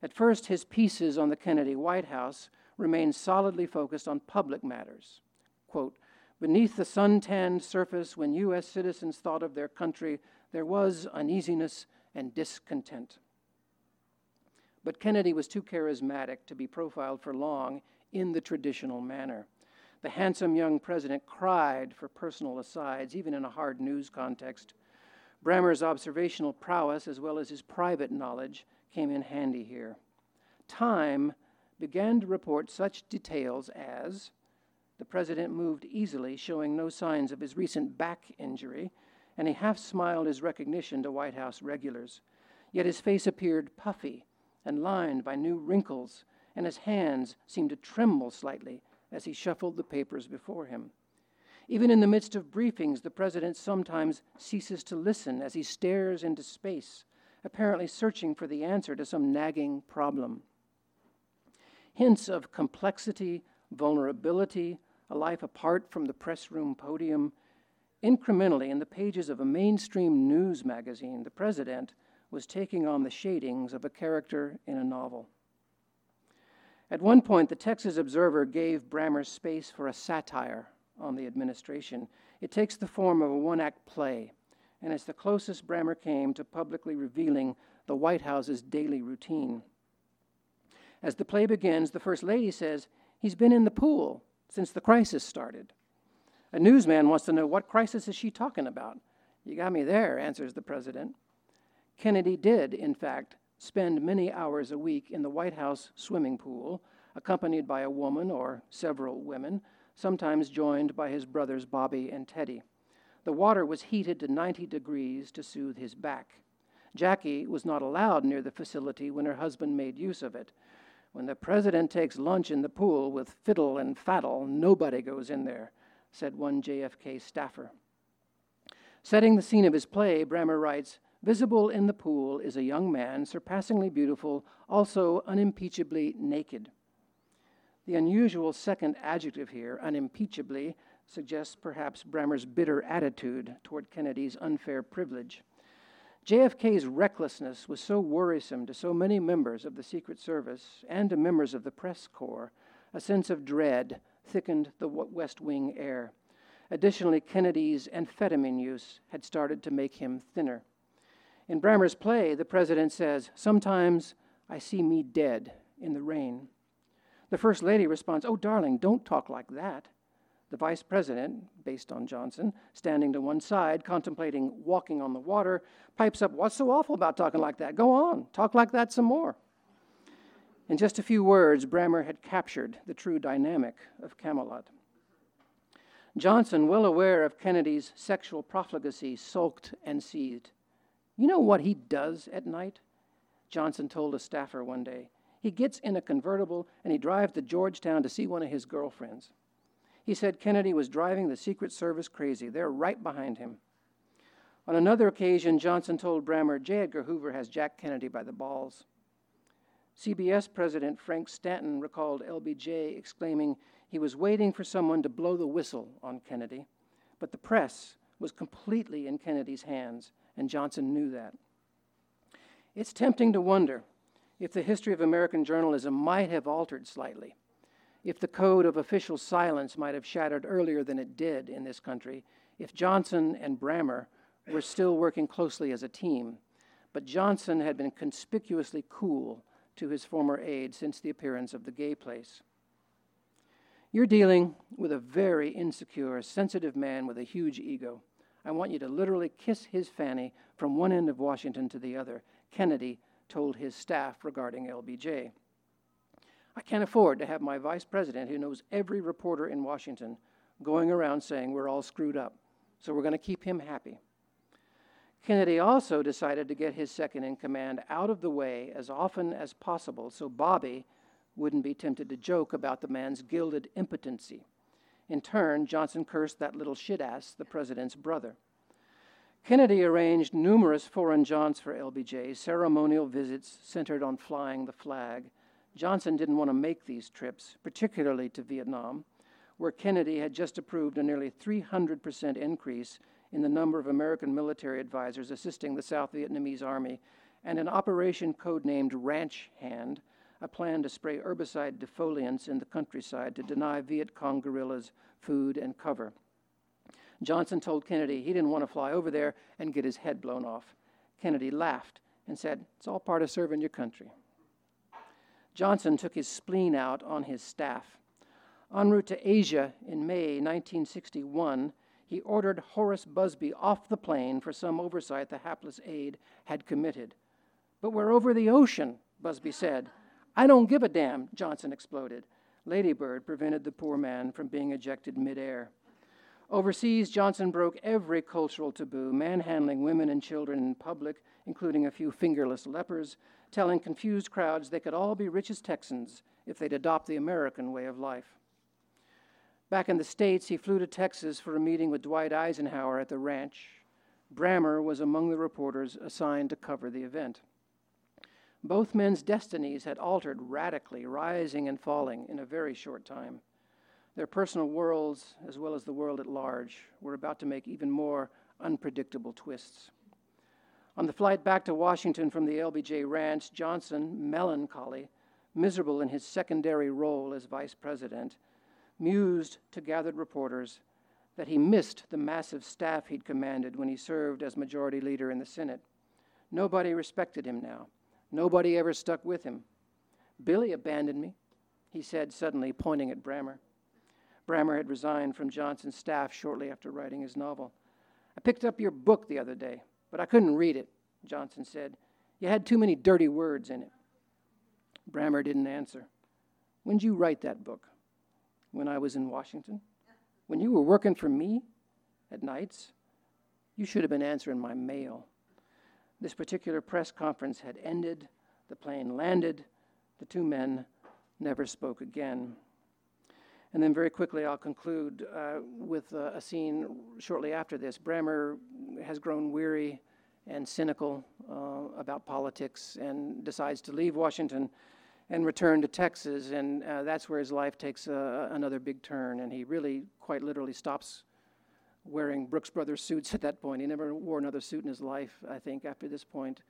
At first, his pieces on the Kennedy White House remained solidly focused on public matters. Quote, Beneath the sun-tanned surface, when U.S. citizens thought of their country, there was uneasiness and discontent. But Kennedy was too charismatic to be profiled for long in the traditional manner. The handsome young president cried for personal asides, even in a hard news context. Brammer's observational prowess, as well as his private knowledge, came in handy here. Time began to report such details as the president moved easily, showing no signs of his recent back injury, and he half smiled his recognition to White House regulars. Yet his face appeared puffy and lined by new wrinkles, and his hands seemed to tremble slightly as he shuffled the papers before him. Even in the midst of briefings, the president sometimes ceases to listen as he stares into space, apparently searching for the answer to some nagging problem. Hints of complexity, vulnerability, a life apart from the press room podium. Incrementally, in the pages of a mainstream news magazine, the president was taking on the shadings of a character in a novel. At one point, the Texas Observer gave Brammer space for a satire on the administration. It takes the form of a one act play, and it's the closest Brammer came to publicly revealing the White House's daily routine. As the play begins, the First Lady says, He's been in the pool since the crisis started. A newsman wants to know, What crisis is she talking about? You got me there, answers the president. Kennedy did, in fact, spend many hours a week in the White House swimming pool, accompanied by a woman or several women, sometimes joined by his brothers Bobby and Teddy. The water was heated to 90 degrees to soothe his back. Jackie was not allowed near the facility when her husband made use of it. When the president takes lunch in the pool with fiddle and faddle, nobody goes in there, said one JFK staffer. Setting the scene of his play, Brammer writes Visible in the pool is a young man, surpassingly beautiful, also unimpeachably naked. The unusual second adjective here, unimpeachably, suggests perhaps Brammer's bitter attitude toward Kennedy's unfair privilege. JFK's recklessness was so worrisome to so many members of the Secret Service and to members of the press corps, a sense of dread thickened the West Wing air. Additionally, Kennedy's amphetamine use had started to make him thinner. In Brammer's play, the president says, Sometimes I see me dead in the rain. The First Lady responds, Oh, darling, don't talk like that. The Vice President, based on Johnson, standing to one side, contemplating walking on the water, pipes up, What's so awful about talking like that? Go on, talk like that some more. In just a few words, Brammer had captured the true dynamic of Camelot. Johnson, well aware of Kennedy's sexual profligacy, sulked and seethed. You know what he does at night? Johnson told a staffer one day. He gets in a convertible and he drives to Georgetown to see one of his girlfriends. He said Kennedy was driving the Secret Service crazy. They're right behind him. On another occasion, Johnson told Brammer J. Edgar Hoover has Jack Kennedy by the balls. CBS President Frank Stanton recalled LBJ exclaiming he was waiting for someone to blow the whistle on Kennedy, but the press was completely in Kennedy's hands, and Johnson knew that. It's tempting to wonder if the history of American journalism might have altered slightly, if the code of official silence might have shattered earlier than it did in this country, if Johnson and Brammer were still working closely as a team. But Johnson had been conspicuously cool to his former aide since the appearance of the gay place. You're dealing with a very insecure, sensitive man with a huge ego. I want you to literally kiss his fanny from one end of Washington to the other. Kennedy told his staff regarding LBJ. I can't afford to have my vice president, who knows every reporter in Washington, going around saying we're all screwed up. So we're going to keep him happy. Kennedy also decided to get his second in command out of the way as often as possible so Bobby wouldn't be tempted to joke about the man's gilded impotency. In turn, Johnson cursed that little shit ass, the president's brother. Kennedy arranged numerous foreign jaunts for LBJ, ceremonial visits centered on flying the flag. Johnson didn't want to make these trips, particularly to Vietnam, where Kennedy had just approved a nearly 300% increase in the number of American military advisors assisting the South Vietnamese Army, and an operation codenamed Ranch Hand, a plan to spray herbicide defoliants in the countryside to deny Viet Cong guerrillas food and cover. Johnson told Kennedy he didn't want to fly over there and get his head blown off. Kennedy laughed and said, It's all part of serving your country. Johnson took his spleen out on his staff. En route to Asia in May 1961, he ordered Horace Busby off the plane for some oversight the hapless aide had committed. But we're over the ocean, Busby said. I don't give a damn, Johnson exploded. Ladybird prevented the poor man from being ejected midair. Overseas, Johnson broke every cultural taboo, manhandling women and children in public, including a few fingerless lepers, telling confused crowds they could all be rich as Texans if they'd adopt the American way of life. Back in the States, he flew to Texas for a meeting with Dwight Eisenhower at the ranch. Brammer was among the reporters assigned to cover the event. Both men's destinies had altered radically, rising and falling in a very short time. Their personal worlds, as well as the world at large, were about to make even more unpredictable twists. On the flight back to Washington from the LBJ ranch, Johnson, melancholy, miserable in his secondary role as vice president, mused to gathered reporters that he missed the massive staff he'd commanded when he served as majority leader in the Senate. Nobody respected him now. Nobody ever stuck with him. Billy abandoned me, he said suddenly, pointing at Brammer. Brammer had resigned from Johnson's staff shortly after writing his novel. I picked up your book the other day, but I couldn't read it, Johnson said. You had too many dirty words in it. Brammer didn't answer. When'd you write that book? when I was in Washington? When you were working for me at nights? You should have been answering my mail. This particular press conference had ended, the plane landed, the two men never spoke again. And then, very quickly, I'll conclude uh, with a scene shortly after this. Brammer has grown weary and cynical uh, about politics and decides to leave Washington and return to Texas, and uh, that's where his life takes uh, another big turn, and he really, quite literally, stops wearing Brooks Brothers suits at that point. He never wore another suit in his life, I think, after this point.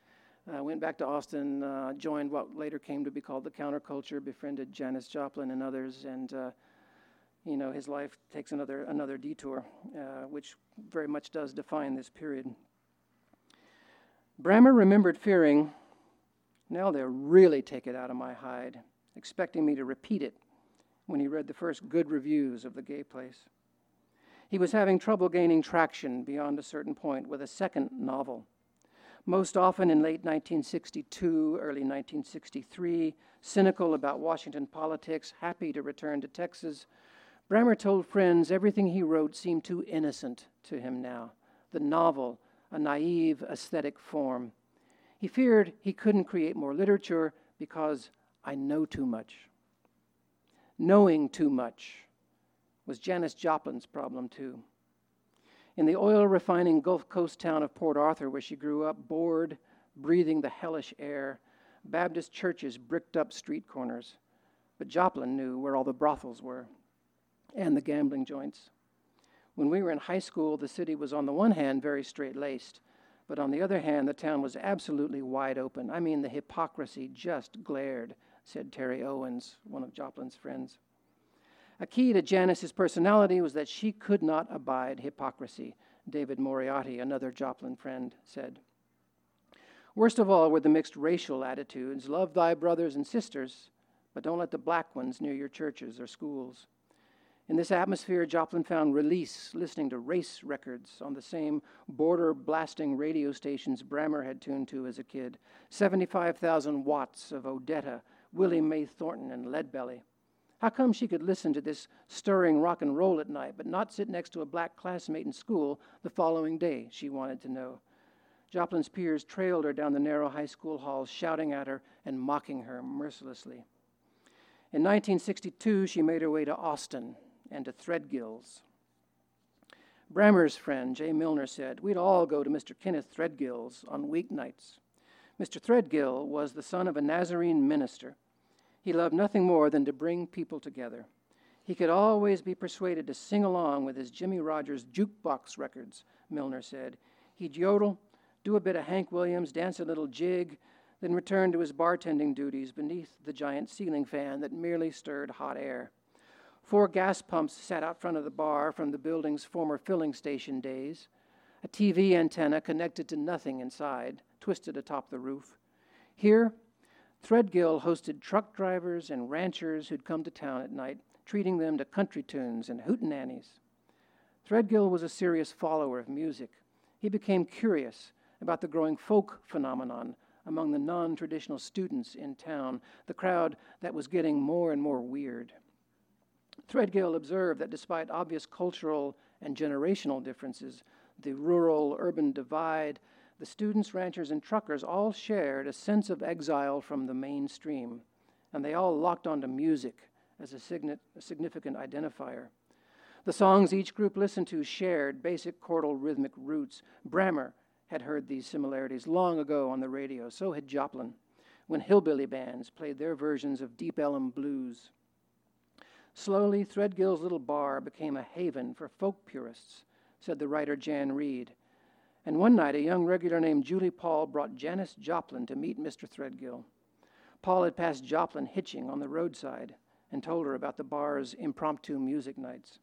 Uh, went back to Austin, uh, joined what later came to be called the counterculture, befriended Janis Joplin and others, and you know his life takes another another detour, uh, which very much does define this period. Brammer remembered fearing now they'll really take it out of my hide, expecting me to repeat it when he read the first good reviews of the gay place. He was having trouble gaining traction beyond a certain point with a second novel. Most often in late 1962, early 1963, cynical about Washington politics, happy to return to Texas, Brammer told friends everything he wrote seemed too innocent to him now. The novel, a naive aesthetic form, he feared he couldn't create more literature because I know too much. Knowing too much was Janis Joplin's problem, too. In the oil refining Gulf Coast town of Port Arthur, where she grew up, bored, breathing the hellish air, Baptist churches bricked up street corners. But Joplin knew where all the brothels were and the gambling joints. When we were in high school, the city was on the one hand very straight laced, but on the other hand, the town was absolutely wide open. I mean, the hypocrisy just glared, said Terry Owens, one of Joplin's friends. A key to Janis's personality was that she could not abide hypocrisy, David Moriarty, another Joplin friend, said. Worst of all were the mixed racial attitudes love thy brothers and sisters, but don't let the black ones near your churches or schools. In this atmosphere, Joplin found release listening to race records on the same border blasting radio stations Brammer had tuned to as a kid 75,000 watts of Odetta, Willie Mae Thornton, and Leadbelly. How come she could listen to this stirring rock and roll at night, but not sit next to a black classmate in school the following day? She wanted to know. Joplin's peers trailed her down the narrow high school halls, shouting at her and mocking her mercilessly. In 1962, she made her way to Austin, and to Threadgill's. Brammer's friend, Jay Milner, said, We'd all go to Mr. Kenneth Threadgill's on weeknights. Mr. Threadgill was the son of a Nazarene minister. He loved nothing more than to bring people together. He could always be persuaded to sing along with his Jimmie Rodgers jukebox records, Milner said. He'd yodel, do a bit of Hank Williams, dance a little jig, then return to his bartending duties beneath the giant ceiling fan that merely stirred hot air. Four gas pumps sat out front of the bar from the building's former filling station days. A TV antenna connected to nothing inside, twisted atop the roof. Here, Threadgill hosted truck drivers and ranchers who'd come to town at night, treating them to country tunes and hootenannies. Threadgill was a serious follower of music. He became curious about the growing folk phenomenon among the non traditional students in town, the crowd that was getting more and more weird. Threadgill observed that despite obvious cultural and generational differences, the rural urban divide, the students, ranchers, and truckers all shared a sense of exile from the mainstream, and they all locked onto music as a, significant identifier. The songs each group listened to shared basic chordal rhythmic roots. Brammer had heard these similarities long ago on the radio, so had Joplin, when hillbilly bands played their versions of Deep Ellum blues. Slowly, Threadgill's little bar became a haven for folk purists, said the writer Jan Reid. And one night, a young regular named Julie Paul brought Janis Joplin to meet Mr. Threadgill. Paul had passed Joplin hitching on the roadside and told her about the bar's impromptu music nights.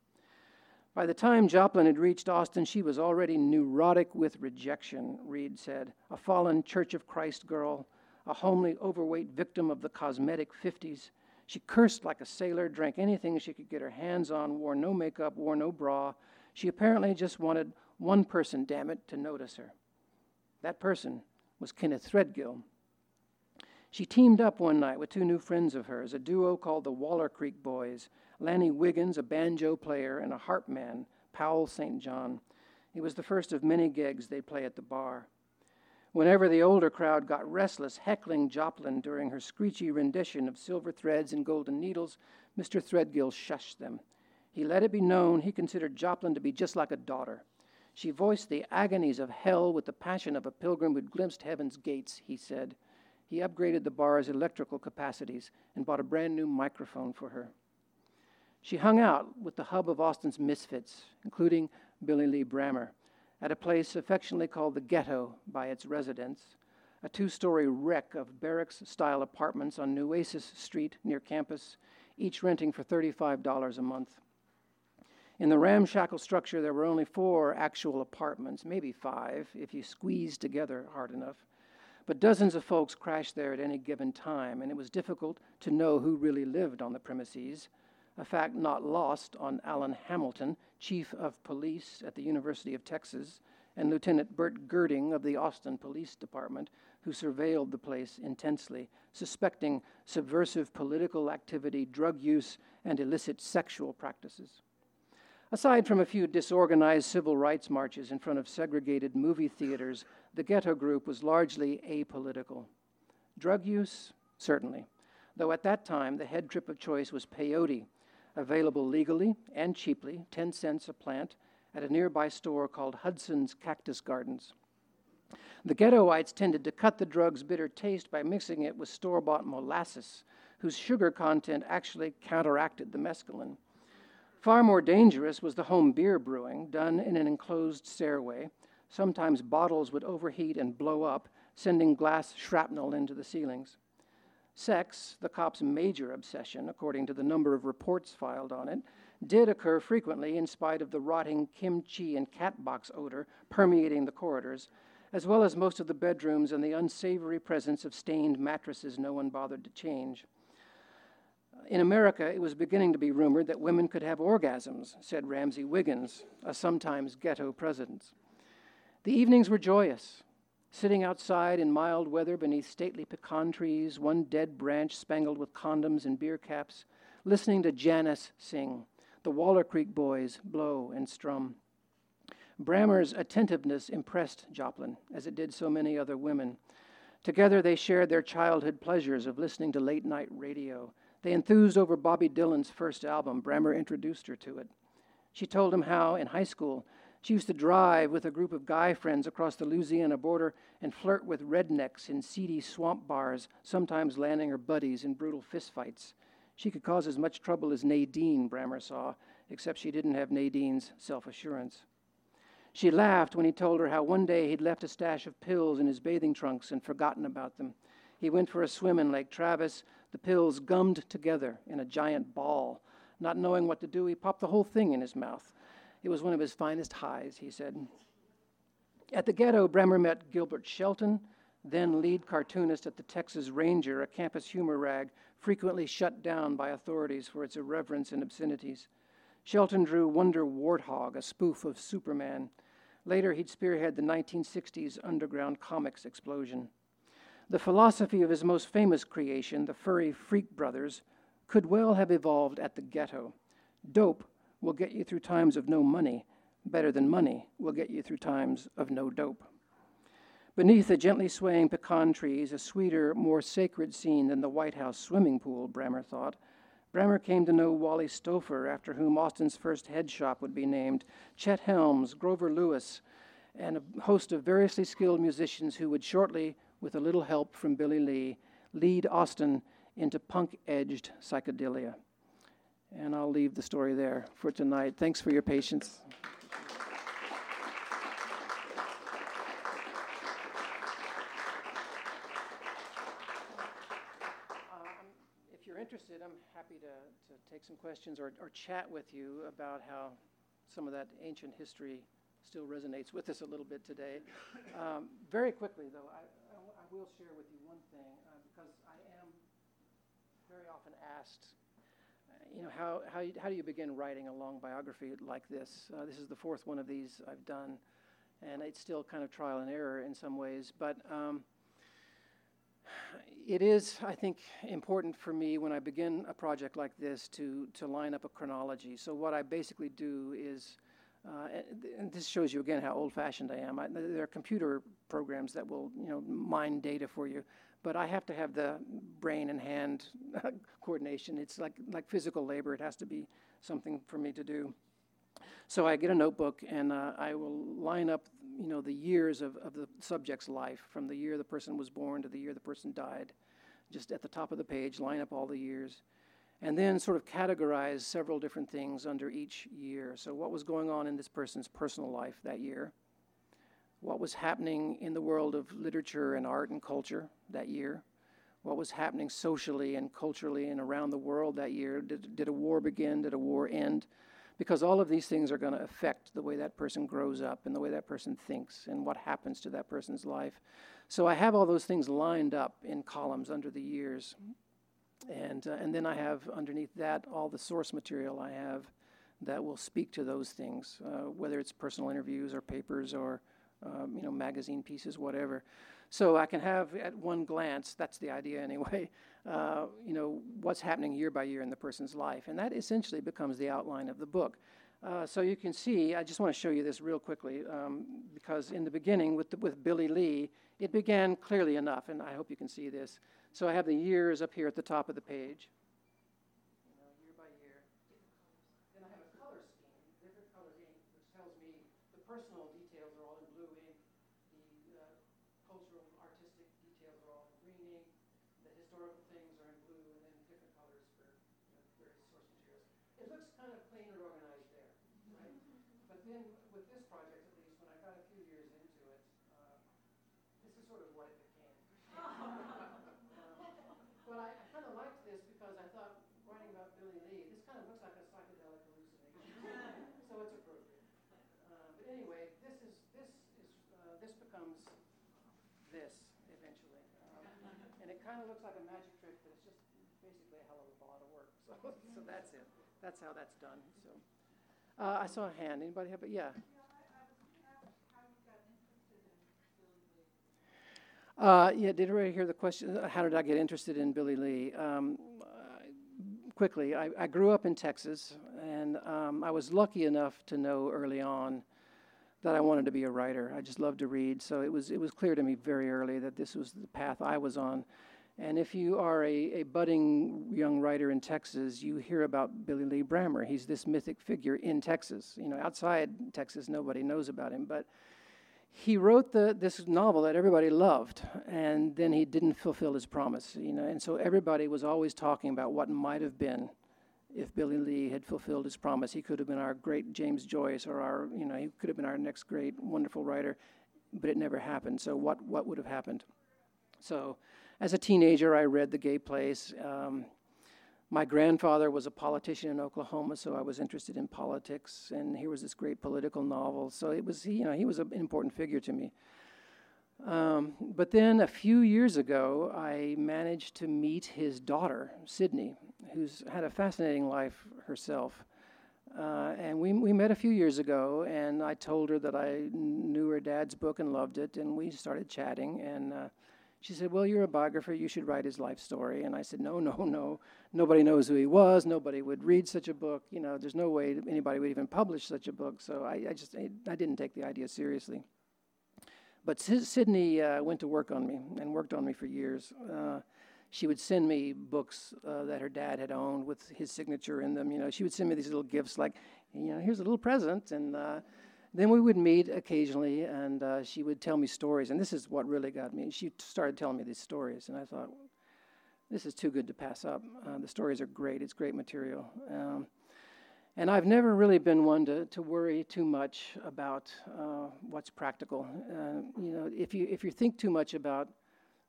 By the time Joplin had reached Austin, she was already neurotic with rejection, Reid said. A fallen Church of Christ girl, a homely, overweight victim of the cosmetic 50s. She cursed like a sailor, drank anything she could get her hands on, wore no makeup, wore no bra. She apparently just wanted one person, damn it, to notice her. That person was Kenneth Threadgill. She teamed up one night with two new friends of hers, a duo called the Waller Creek Boys. Lanny Wiggins, a banjo player, and a harp man, Powell St. John. It was the first of many gigs they'd play at the bar. Whenever the older crowd got restless, heckling Joplin during her screechy rendition of Silver Threads and Golden Needles, Mr. Threadgill shushed them. He let it be known he considered Joplin to be just like a daughter. She voiced the agonies of hell with the passion of a pilgrim who'd glimpsed heaven's gates, he said. He upgraded the bar's electrical capacities and bought a brand new microphone for her. She hung out with the hub of Austin's misfits, including Billy Lee Brammer, at a place affectionately called the Ghetto by its residents, a two story wreck of barracks style apartments on Nueces Street near campus, each renting for $35 a month. In the ramshackle structure, there were only four actual apartments, maybe five if you squeezed together hard enough. But dozens of folks crashed there at any given time, and it was difficult to know who really lived on the premises a fact not lost on Alan Hamilton, chief of police at the University of Texas, and Lieutenant Bert Girding of the Austin Police Department, who surveilled the place intensely, suspecting subversive political activity, drug use, and illicit sexual practices. Aside from a few disorganized civil rights marches in front of segregated movie theaters, the ghetto group was largely apolitical. Drug use? Certainly. Though at that time, the head trip of choice was peyote, available legally and cheaply, 10 cents a plant, at a nearby store called Hudson's Cactus Gardens. The ghettoites tended to cut the drug's bitter taste by mixing it with store bought molasses, whose sugar content actually counteracted the mescaline. Far more dangerous was the home beer brewing, done in an enclosed stairway. Sometimes bottles would overheat and blow up, sending glass shrapnel into the ceilings. Sex, the cop's major obsession, according to the number of reports filed on it, did occur frequently in spite of the rotting kimchi and cat box odor permeating the corridors, as well as most of the bedrooms and the unsavory presence of stained mattresses no one bothered to change. In America, it was beginning to be rumored that women could have orgasms, said Ramsey Wiggins, a sometimes ghetto president. The evenings were joyous sitting outside in mild weather beneath stately pecan trees, one dead branch spangled with condoms and beer caps, listening to Janis sing, the Waller Creek boys blow and strum. Brammer's attentiveness impressed Joplin, as it did so many other women. Together they shared their childhood pleasures of listening to late night radio. They enthused over Bobby Dylan's first album. Brammer introduced her to it. She told him how, in high school, she used to drive with a group of guy friends across the Louisiana border and flirt with rednecks in seedy swamp bars, sometimes landing her buddies in brutal fistfights. She could cause as much trouble as Nadine, Brammer saw, except she didn't have Nadine's self assurance. She laughed when he told her how one day he'd left a stash of pills in his bathing trunks and forgotten about them. He went for a swim in Lake Travis, the pills gummed together in a giant ball. Not knowing what to do, he popped the whole thing in his mouth. It was one of his finest highs, he said. At the ghetto, Brammer met Gilbert Shelton, then lead cartoonist at the Texas Ranger, a campus humor rag frequently shut down by authorities for its irreverence and obscenities. Shelton drew Wonder Warthog, a spoof of Superman. Later, he'd spearhead the 1960s underground comics explosion. The philosophy of his most famous creation, the furry Freak Brothers, could well have evolved at the ghetto. Dope will get you through times of no money, better than money will get you through times of no dope. Beneath the gently swaying pecan trees, a sweeter, more sacred scene than the White House swimming pool, Brammer thought. Brammer came to know Wally Stouffer, after whom Austin's first head shop would be named, Chet Helms, Grover Lewis, and a host of variously skilled musicians who would shortly, with a little help from Billy Lee, lead Austin into punk edged psychedelia. And I'll leave the story there for tonight. Thanks for your patience. If you're interested, I'm happy to, to take some questions or, or chat with you about how some of that ancient history still resonates with us a little bit today. Um, very quickly, though, I, I, I, will share with you one thing uh, because I am very often asked, uh, you know, how, how, you, how do you begin writing a long biography like this? Uh, this is the fourth one of these I've done, and it's still kind of trial and error in some ways, but. Um, it is, I think, important for me when I begin a project like this to, to line up a chronology. So, what I basically do is, uh, and this shows you again how old fashioned I am. I, there are computer programs that will, you know, mine data for you, but I have to have the brain and hand [LAUGHS] coordination. It's like, like physical labor, it has to be something for me to do. So I get a notebook and uh, I will line up, you know, the years of, of the subject's life from the year the person was born to the year the person died. Just at the top of the page, line up all the years. And then sort of categorize several different things under each year. So, what was going on in this person's personal life that year? What was happening in the world of literature and art and culture that year? What was happening socially and culturally and around the world that year? Did, did a war begin? Did a war end? because all of these things are going to affect the way that person grows up and the way that person thinks and what happens to that person's life. So I have all those things lined up in columns under the years. And, uh, and then I have underneath that all the source material I have that will speak to those things, uh, whether it's personal interviews or papers or um, you know magazine pieces, whatever. So I can have at one glance, that's the idea [LAUGHS] anyway, uh, you know, what's happening year by year in the person's life. And that essentially becomes the outline of the book. Uh, so you can see, I just want to show you this real quickly, um, because in the beginning with, the, with Billy Lee, it began clearly enough, and I hope you can see this. So I have the years up here at the top of the page. year by year. Then I have a color scheme, different color ink, which tells me the personal details are all in blue ink cultural, artistic details are all in green ink. The historical things are in blue, and then different colors for you know, various source materials. It looks kind of clean and organized there, right? but then with this project, at least, when I got a few years into it, uh, this is sort of what it became. but I, I kind of liked this because I thought, writing about Billy Lee, this kind of looks like a psychedelic hallucination, so it's appropriate. Uh, but anyway, this is this is uh, this becomes this eventually. Um, and it kind of looks like a magic trick, but it's just basically a hell of a lot of work. So, [LAUGHS] so that's it. That's how that's done. So uh, I saw a hand. Anybody have it? Yeah. Uh, yeah, did everybody hear the question? How did I get interested in Billy Lee? Um, uh, quickly, I, I, grew up in Texas, and um, I was lucky enough to know early on that I wanted to be a writer. I just loved to read, so it was it was clear to me very early that this was the path I was on. And if you are a, a budding young writer in Texas, you hear about Billy Lee Brammer. He's this mythic figure in Texas. You know, outside Texas, nobody knows about him, but he wrote the, this novel that everybody loved, and then he didn't fulfill his promise. You know, and so everybody was always talking about what might have been if Billy Lee had fulfilled his promise. He could have been our great James Joyce or our, you know, he could have been our next great, wonderful writer, but it never happened. So what, what would have happened? So as a teenager, I read The Gay Place. Um, my grandfather was a politician in Oklahoma, so I was interested in politics, and here was this great political novel. So it was, you know, he was an important figure to me. Um, but then a few years ago, I managed to meet his daughter, Sidney, who's had a fascinating life herself. Uh, and we, we met a few years ago, and I told her that I knew her dad's book and loved it, and we started chatting. And uh, she said, Well, you're a biographer, you should write his life story. And I said, No, no, no. Nobody knows who he was. Nobody would read such a book. You know, there's no way anybody would even publish such a book. So I, I just I didn't take the idea seriously. But Sidney uh, went to work on me and worked on me for years. Uh, she would send me books uh, that her dad had owned with his signature in them. You know, she would send me these little gifts, like, you know, here's a little present, and uh, then we would meet occasionally, and uh, she would tell me stories. And this is what really got me. She started telling me these stories, and I thought, this is too good to pass up. Uh, the stories are great. It's great material. Um, and I've never really been one to, to worry too much about uh, what's practical. Uh, you know, if you if you think too much about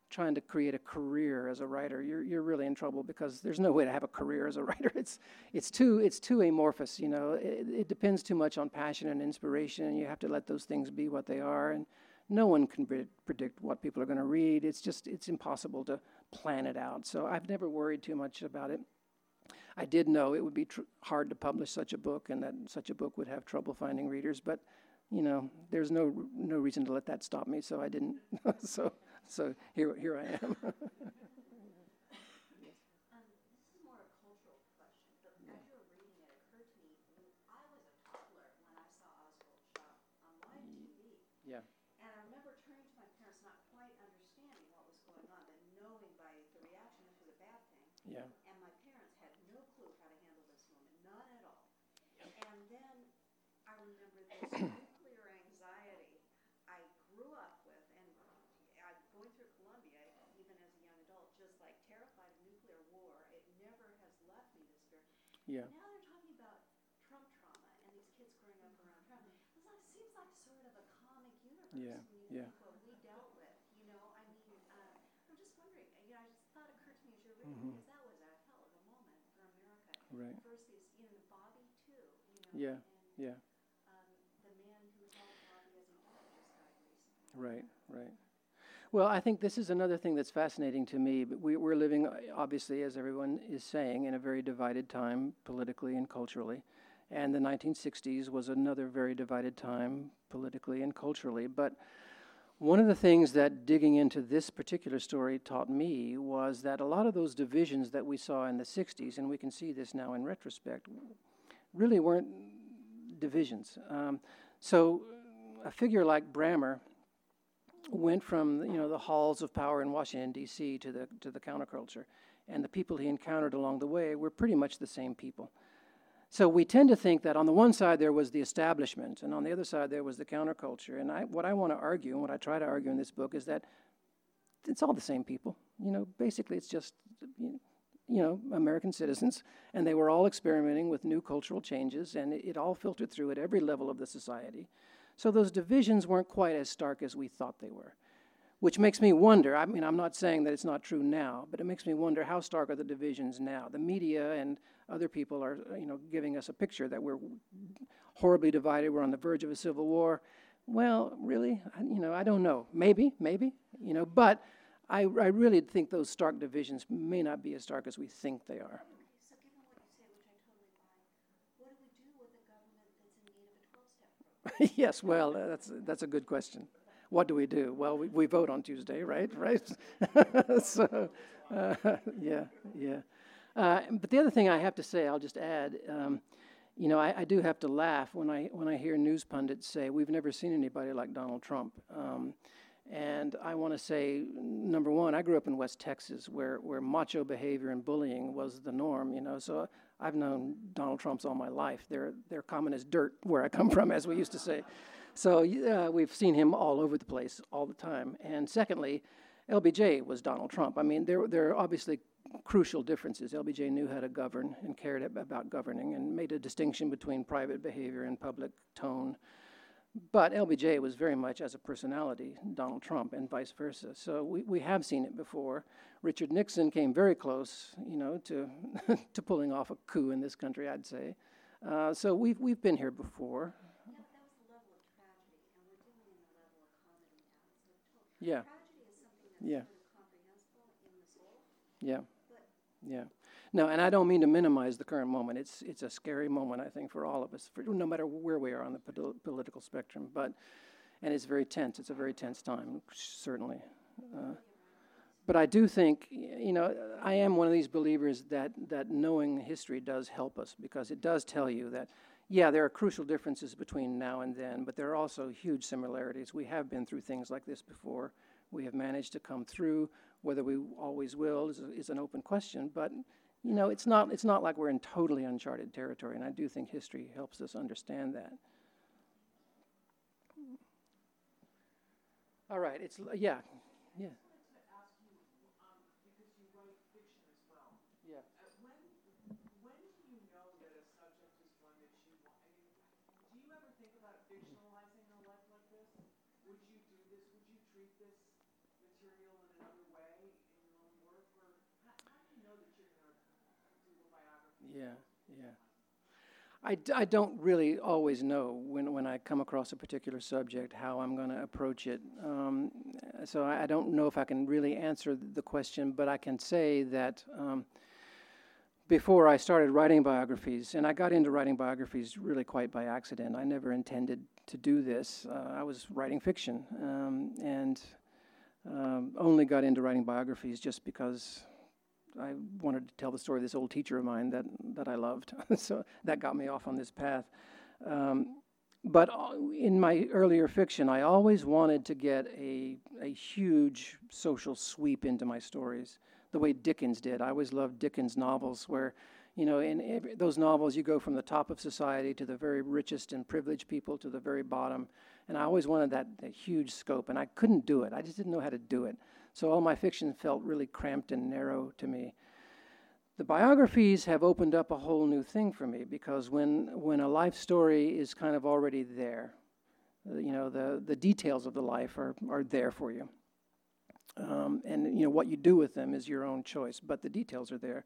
trying to create a career as a writer, you're, you're really in trouble because there's no way to have a career as a [LAUGHS] writer. It's, it's, too, it's too amorphous, you know. It, it depends too much on passion and inspiration, and you have to let those things be what they are. And no one can pre- predict what people are going to read. It's just, it's impossible to plan it out. So I've never worried too much about it. I did know it would be tr- hard to publish such a book and that such a book would have trouble finding readers, but you know, there's no no reason to let that stop me, so I didn't. [LAUGHS] so so here, here I am. [LAUGHS] Yeah. And I remember turning to my parents, not quite understanding what was going on, but knowing by the reaction it was a bad thing. Yeah. And my parents had no clue how to handle this moment, none at all. Yep. And then I remember this Yeah. Now they're talking about Trump trauma and these kids growing up around Trump. It like, seems like sort of a comic universe. Yeah. yeah. what we dealt with, you know. I mean, uh, I'm just wondering. You know, I just thought occurred to me as you're reading mm-hmm. because that was a hell of a moment for America. Right. First is you know Bobby too. You know. Yeah. And, yeah. Um, the man who held Bobby as a just died recently. Right. Well, I think this is another thing that's fascinating to me. We, are living, obviously, as everyone is saying, in a very divided time politically and culturally. And the 1960s was another very divided time politically and culturally. But one of the things that digging into this particular story taught me was that a lot of those divisions that we saw in the 60s, and we can see this now in retrospect, really weren't divisions. Um, so a figure like Brammer went from you know the halls of power in Washington D.C. to the to the counterculture, and the people he encountered along the way were pretty much the same people. So we tend to think that on the one side there was the establishment, and on the other side there was the counterculture. And I, what I want to argue, and what I try to argue in this book, is that it's all the same people. You know, basically it's just you know American citizens, and they were all experimenting with new cultural changes, and it, it all filtered through at every level of the society. So those divisions weren't quite as stark as we thought they were. Which makes me wonder, I mean, I'm not saying that it's not true now, but it makes me wonder how stark are the divisions now? The media and other people are, you know, giving us a picture that we're horribly divided, we're on the verge of a civil war. Well, really, you know, I don't know. Maybe, maybe, you know, but I, I really think those stark divisions may not be as stark as we think they are. [LAUGHS] yes, well, uh, that's, that's a good question. What do we do? Well, we, we vote on Tuesday, right? [LAUGHS] Right? [LAUGHS] so, uh, yeah, yeah. Uh, but the other thing I have to say, I'll just add, um, you know, I, I, do have to laugh when I when I hear news pundits say we've never seen anybody like Donald Trump. Um, and I want to say, number one, I grew up in West Texas, where, where macho behavior and bullying was the norm. You know, so I've known Donald Trumps all my life. They're they're common as dirt where I come [LAUGHS] from, as we used to say. So uh, we've seen him all over the place all the time. And secondly, LBJ was Donald Trump. I mean, there there are obviously crucial differences. LBJ knew how to govern and cared about governing, and made a distinction between private behavior and public tone. But LBJ was very much as a personality Donald Trump and vice versa. So we, we have seen it before. Richard Nixon came very close, you know, to, [LAUGHS] to pulling off a coup in this country, I'd say. Uh, so we've, we've been here before. Yeah. Tragedy is something that's Yeah. comprehensible in the soul. Yeah. No, and I don't mean to minimize the current moment. It's it's a scary moment, I think, for all of us, for, no matter where we are on the poli- political spectrum. But and it's very tense. It's a very tense time, certainly. Uh, but I do think, you know, I am one of these believers that that knowing history does help us because it does tell you that. Yeah, there are crucial differences between now and then, but there are also huge similarities. We have been through things like this before. We have managed to come through. Whether we always will is, is an open question, but you know, it's not, it's not like we're in totally uncharted territory, and I do think history helps us understand that. All right, it's, yeah, yeah. Yeah. When do you know that a subject is one that you want? I mean, do you ever think about fictionalizing a life like this? Would you do this? Would you treat this material in another way in your own work? Or how, how do you know that you're going to do a biography? Yeah, yeah. I, don't really always know when, when I come across a particular subject how I'm going to approach it. Um, so I, I don't know if I can really answer the question, but I can say that um, before I started writing biographies, and I got into writing biographies really quite by accident. I never intended to do this. Uh, I was writing fiction um, and um, only got into writing biographies just because I wanted to tell the story of this old teacher of mine that, that I loved. [LAUGHS] so that got me off on this path. Um, but uh, in my earlier fiction, I always wanted to get a, a huge social sweep into my stories, the way Dickens did. I always loved Dickens' novels, where, you know, in every, those novels, you go from the top of society to the very richest and privileged people to the very bottom. And I always wanted that, that huge scope, and I couldn't do it. I just didn't know how to do it. So all my fiction felt really cramped and narrow to me. The biographies have opened up a whole new thing for me because when, when a life story is kind of already there, uh, you know, the, the details of the life are, are there for you. Um, and, you know, what you do with them is your own choice, but the details are there.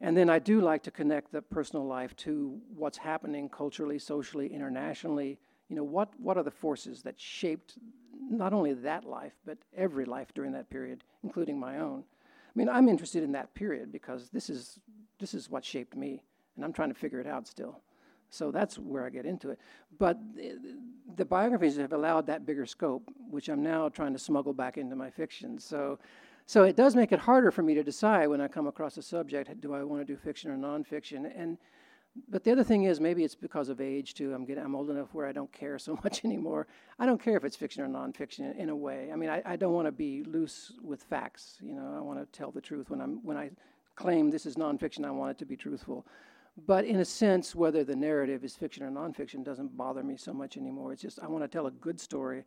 And then I do like to connect the personal life to what's happening culturally, socially, internationally. You know, what, what are the forces that shaped not only that life, but every life during that period, including my own? I mean, I'm interested in that period because this is, this is what shaped me, and I'm trying to figure it out still. So that's where I get into it. But the, the biographies have allowed that bigger scope, which I'm now trying to smuggle back into my fiction. So, so it does make it harder for me to decide when I come across a subject: do I want to do fiction or nonfiction? And but the other thing is maybe it's because of age too. I'm getting I'm old enough where I don't care so [LAUGHS] much anymore. I don't care if it's fiction or nonfiction in, a way. I mean, I, I don't want to be loose with facts. You know, I want to tell the truth when I'm when I claim this is nonfiction. I want it to be truthful. But in a sense, whether the narrative is fiction or nonfiction doesn't bother me so much anymore. It's just I want to tell a good story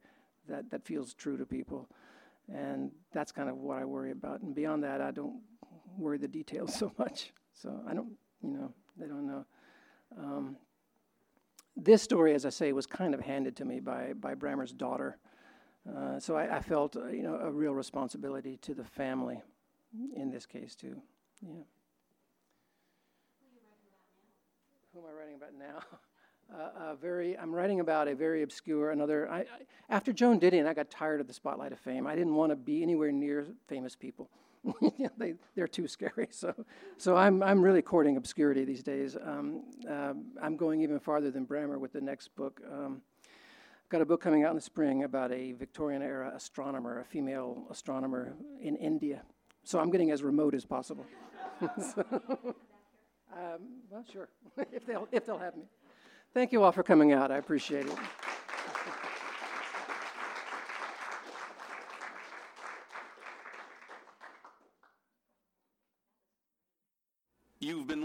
that, that feels true to people. And that's kind of what I worry about. And beyond that, I don't worry the details [LAUGHS] so much. So I don't, you know, they don't know. Um, this story, as I say, was kind of handed to me by, by Brammer's daughter. Uh, so I, I felt, uh, you know, a real responsibility to the family in this case, too. Yeah. Who am I writing about now? [LAUGHS] Uh, a very, I'm writing about a very obscure, another. I, I, after Joan Didion, I got tired of the spotlight of fame. I didn't want to be anywhere near famous people. [LAUGHS] they, they're too scary. [LAUGHS] So, so I'm, I'm really courting obscurity these days. Um, uh, I'm going even farther than Brammer with the next book. Um, I've got a book coming out in the spring about a Victorian era astronomer, a female astronomer in India. So I'm getting as remote as possible. [LAUGHS] so, um, well, sure, if they'll if they'll have me. Thank you all for coming out. I appreciate it. You've been